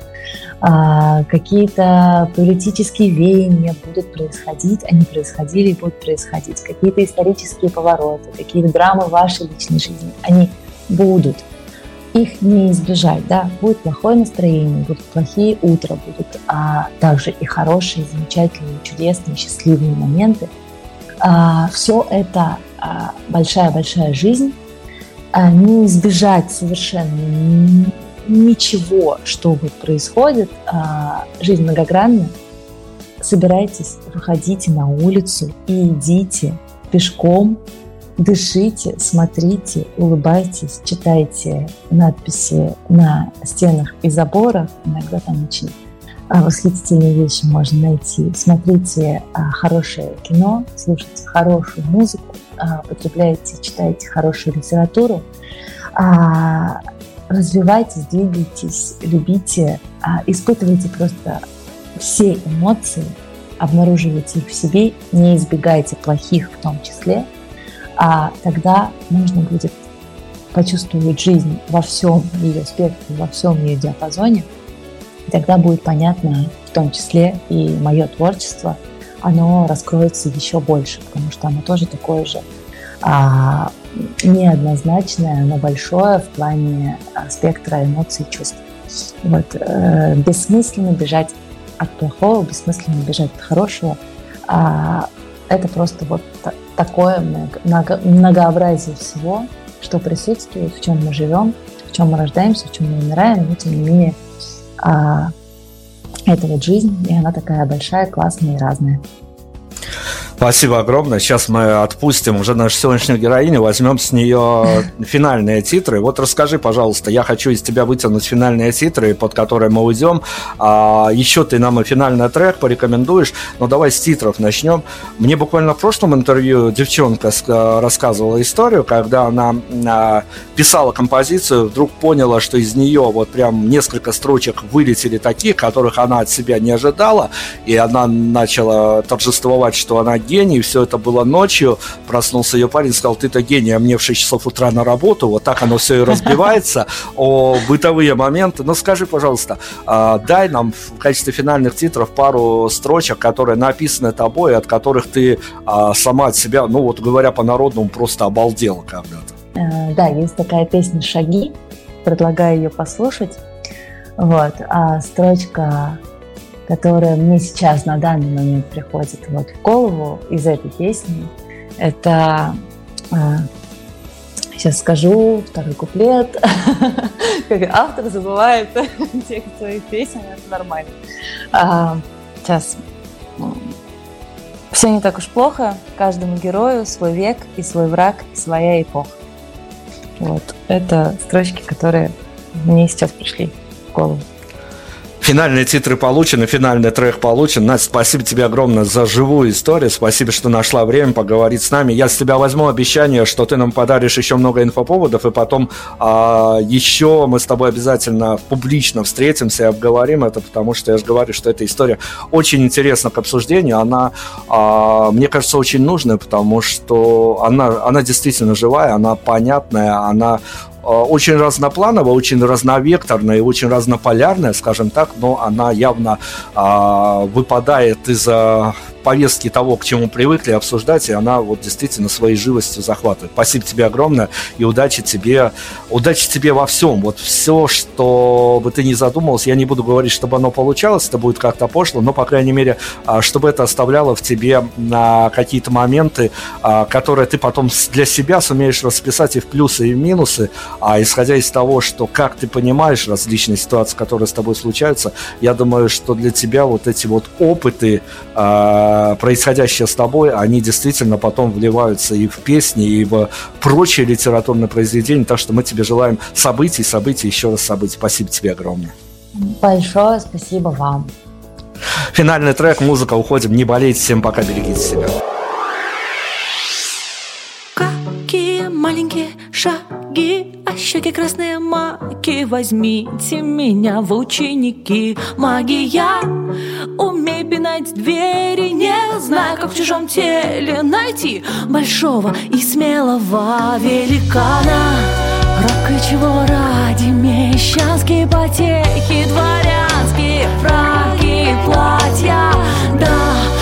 Какие-то политические веяния будут происходить, они происходили и будут происходить. Какие-то исторические повороты, какие-то драмы вашей личной жизни, они будут. Их не избежать, да, будет плохое настроение, будут плохие утра, будут а, также и хорошие, замечательные, чудесные, счастливые моменты. А, все это большая-большая а, жизнь, а, не избежать совершенно ничего, что вот происходит, а, жизнь многогранна. Собирайтесь, выходите на улицу и идите пешком Дышите, смотрите, улыбайтесь, читайте надписи на стенах и заборах. Иногда там очень а, восхитительные вещи можно найти. Смотрите а, хорошее кино, слушайте хорошую музыку, а, потребляйте, читайте хорошую литературу, развивайтесь, двигайтесь, любите, испытывайте просто все эмоции, обнаруживайте их в себе, не избегайте плохих в том числе – а тогда можно будет почувствовать жизнь во всем ее спектре, во всем ее диапазоне. И тогда будет понятно, в том числе и мое творчество, оно раскроется еще больше, потому что оно тоже такое же а, неоднозначное, но большое в плане а, спектра эмоций и чувств. Вот, э, бессмысленно бежать от плохого, бессмысленно бежать от хорошего. А это просто вот такое много, многообразие всего, что присутствует, в чем мы живем, в чем мы рождаемся, в чем мы умираем, но тем не менее а, это вот жизнь, и она такая большая, классная и разная. Спасибо огромное. Сейчас мы отпустим уже нашу сегодняшнюю героиню, возьмем с нее финальные титры. Вот расскажи, пожалуйста, я хочу из тебя вытянуть финальные титры, под которые мы уйдем. А еще ты нам и финальный трек порекомендуешь. Но давай с титров начнем. Мне буквально в прошлом интервью девчонка рассказывала историю, когда она а, писала композицию, вдруг поняла, что из нее вот прям несколько строчек вылетели такие, которых она от себя не ожидала, и она начала торжествовать, что она гений, все это было ночью, проснулся ее парень, сказал, ты-то гений, а мне в 6 часов утра на работу, вот так оно все и разбивается, о бытовые моменты. Ну, скажи, пожалуйста, а, дай нам в качестве финальных титров пару строчек, которые написаны тобой, от которых ты а, сама от себя, ну, вот говоря по-народному, просто обалдела когда-то. Э, да, есть такая песня «Шаги», предлагаю ее послушать. Вот, а строчка которая мне сейчас на данный момент приходит вот в голову из этой песни, это а, сейчас скажу второй куплет. Как автор забывает текст своих песен, это нормально. А, сейчас. Все не так уж плохо. Каждому герою свой век и свой враг, своя эпоха. Вот это строчки, которые мне сейчас пришли в голову. Финальные титры получены, финальный трек получен. Настя, спасибо тебе огромное за живую историю. Спасибо, что нашла время поговорить с нами. Я с тебя возьму обещание, что ты нам подаришь еще много инфоповодов, и потом а, еще мы с тобой обязательно публично встретимся и обговорим это, потому что я же говорю, что эта история очень интересна к обсуждению. Она, а, мне кажется, очень нужная, потому что она, она действительно живая, она понятная, она очень разноплановая, очень разновекторная и очень разнополярная, скажем так, но она явно а, выпадает из повестки того, к чему привыкли обсуждать, и она вот действительно своей живостью захватывает. Спасибо тебе огромное и удачи тебе, удачи тебе во всем. Вот все, что бы ты ни задумался, я не буду говорить, чтобы оно получалось, это будет как-то пошло, но, по крайней мере, а, чтобы это оставляло в тебе на какие-то моменты, а, которые ты потом для себя сумеешь расписать и в плюсы, и в минусы, а исходя из того, что как ты понимаешь различные ситуации, которые с тобой случаются, я думаю, что для тебя вот эти вот опыты, а, происходящее с тобой, они действительно потом вливаются и в песни, и в прочие литературные произведения. Так что мы тебе желаем событий, событий, еще раз событий. Спасибо тебе огромное. Большое спасибо вам. Финальный трек, музыка, уходим. Не болейте, всем пока, берегите себя. Щеки красные маки, возьмите меня в ученики. Магия Умей пинать двери, не знаю, как в чужом теле найти Большого и смелого великана Рок и чего ради мещанские потехи Дворянские фраки, платья, да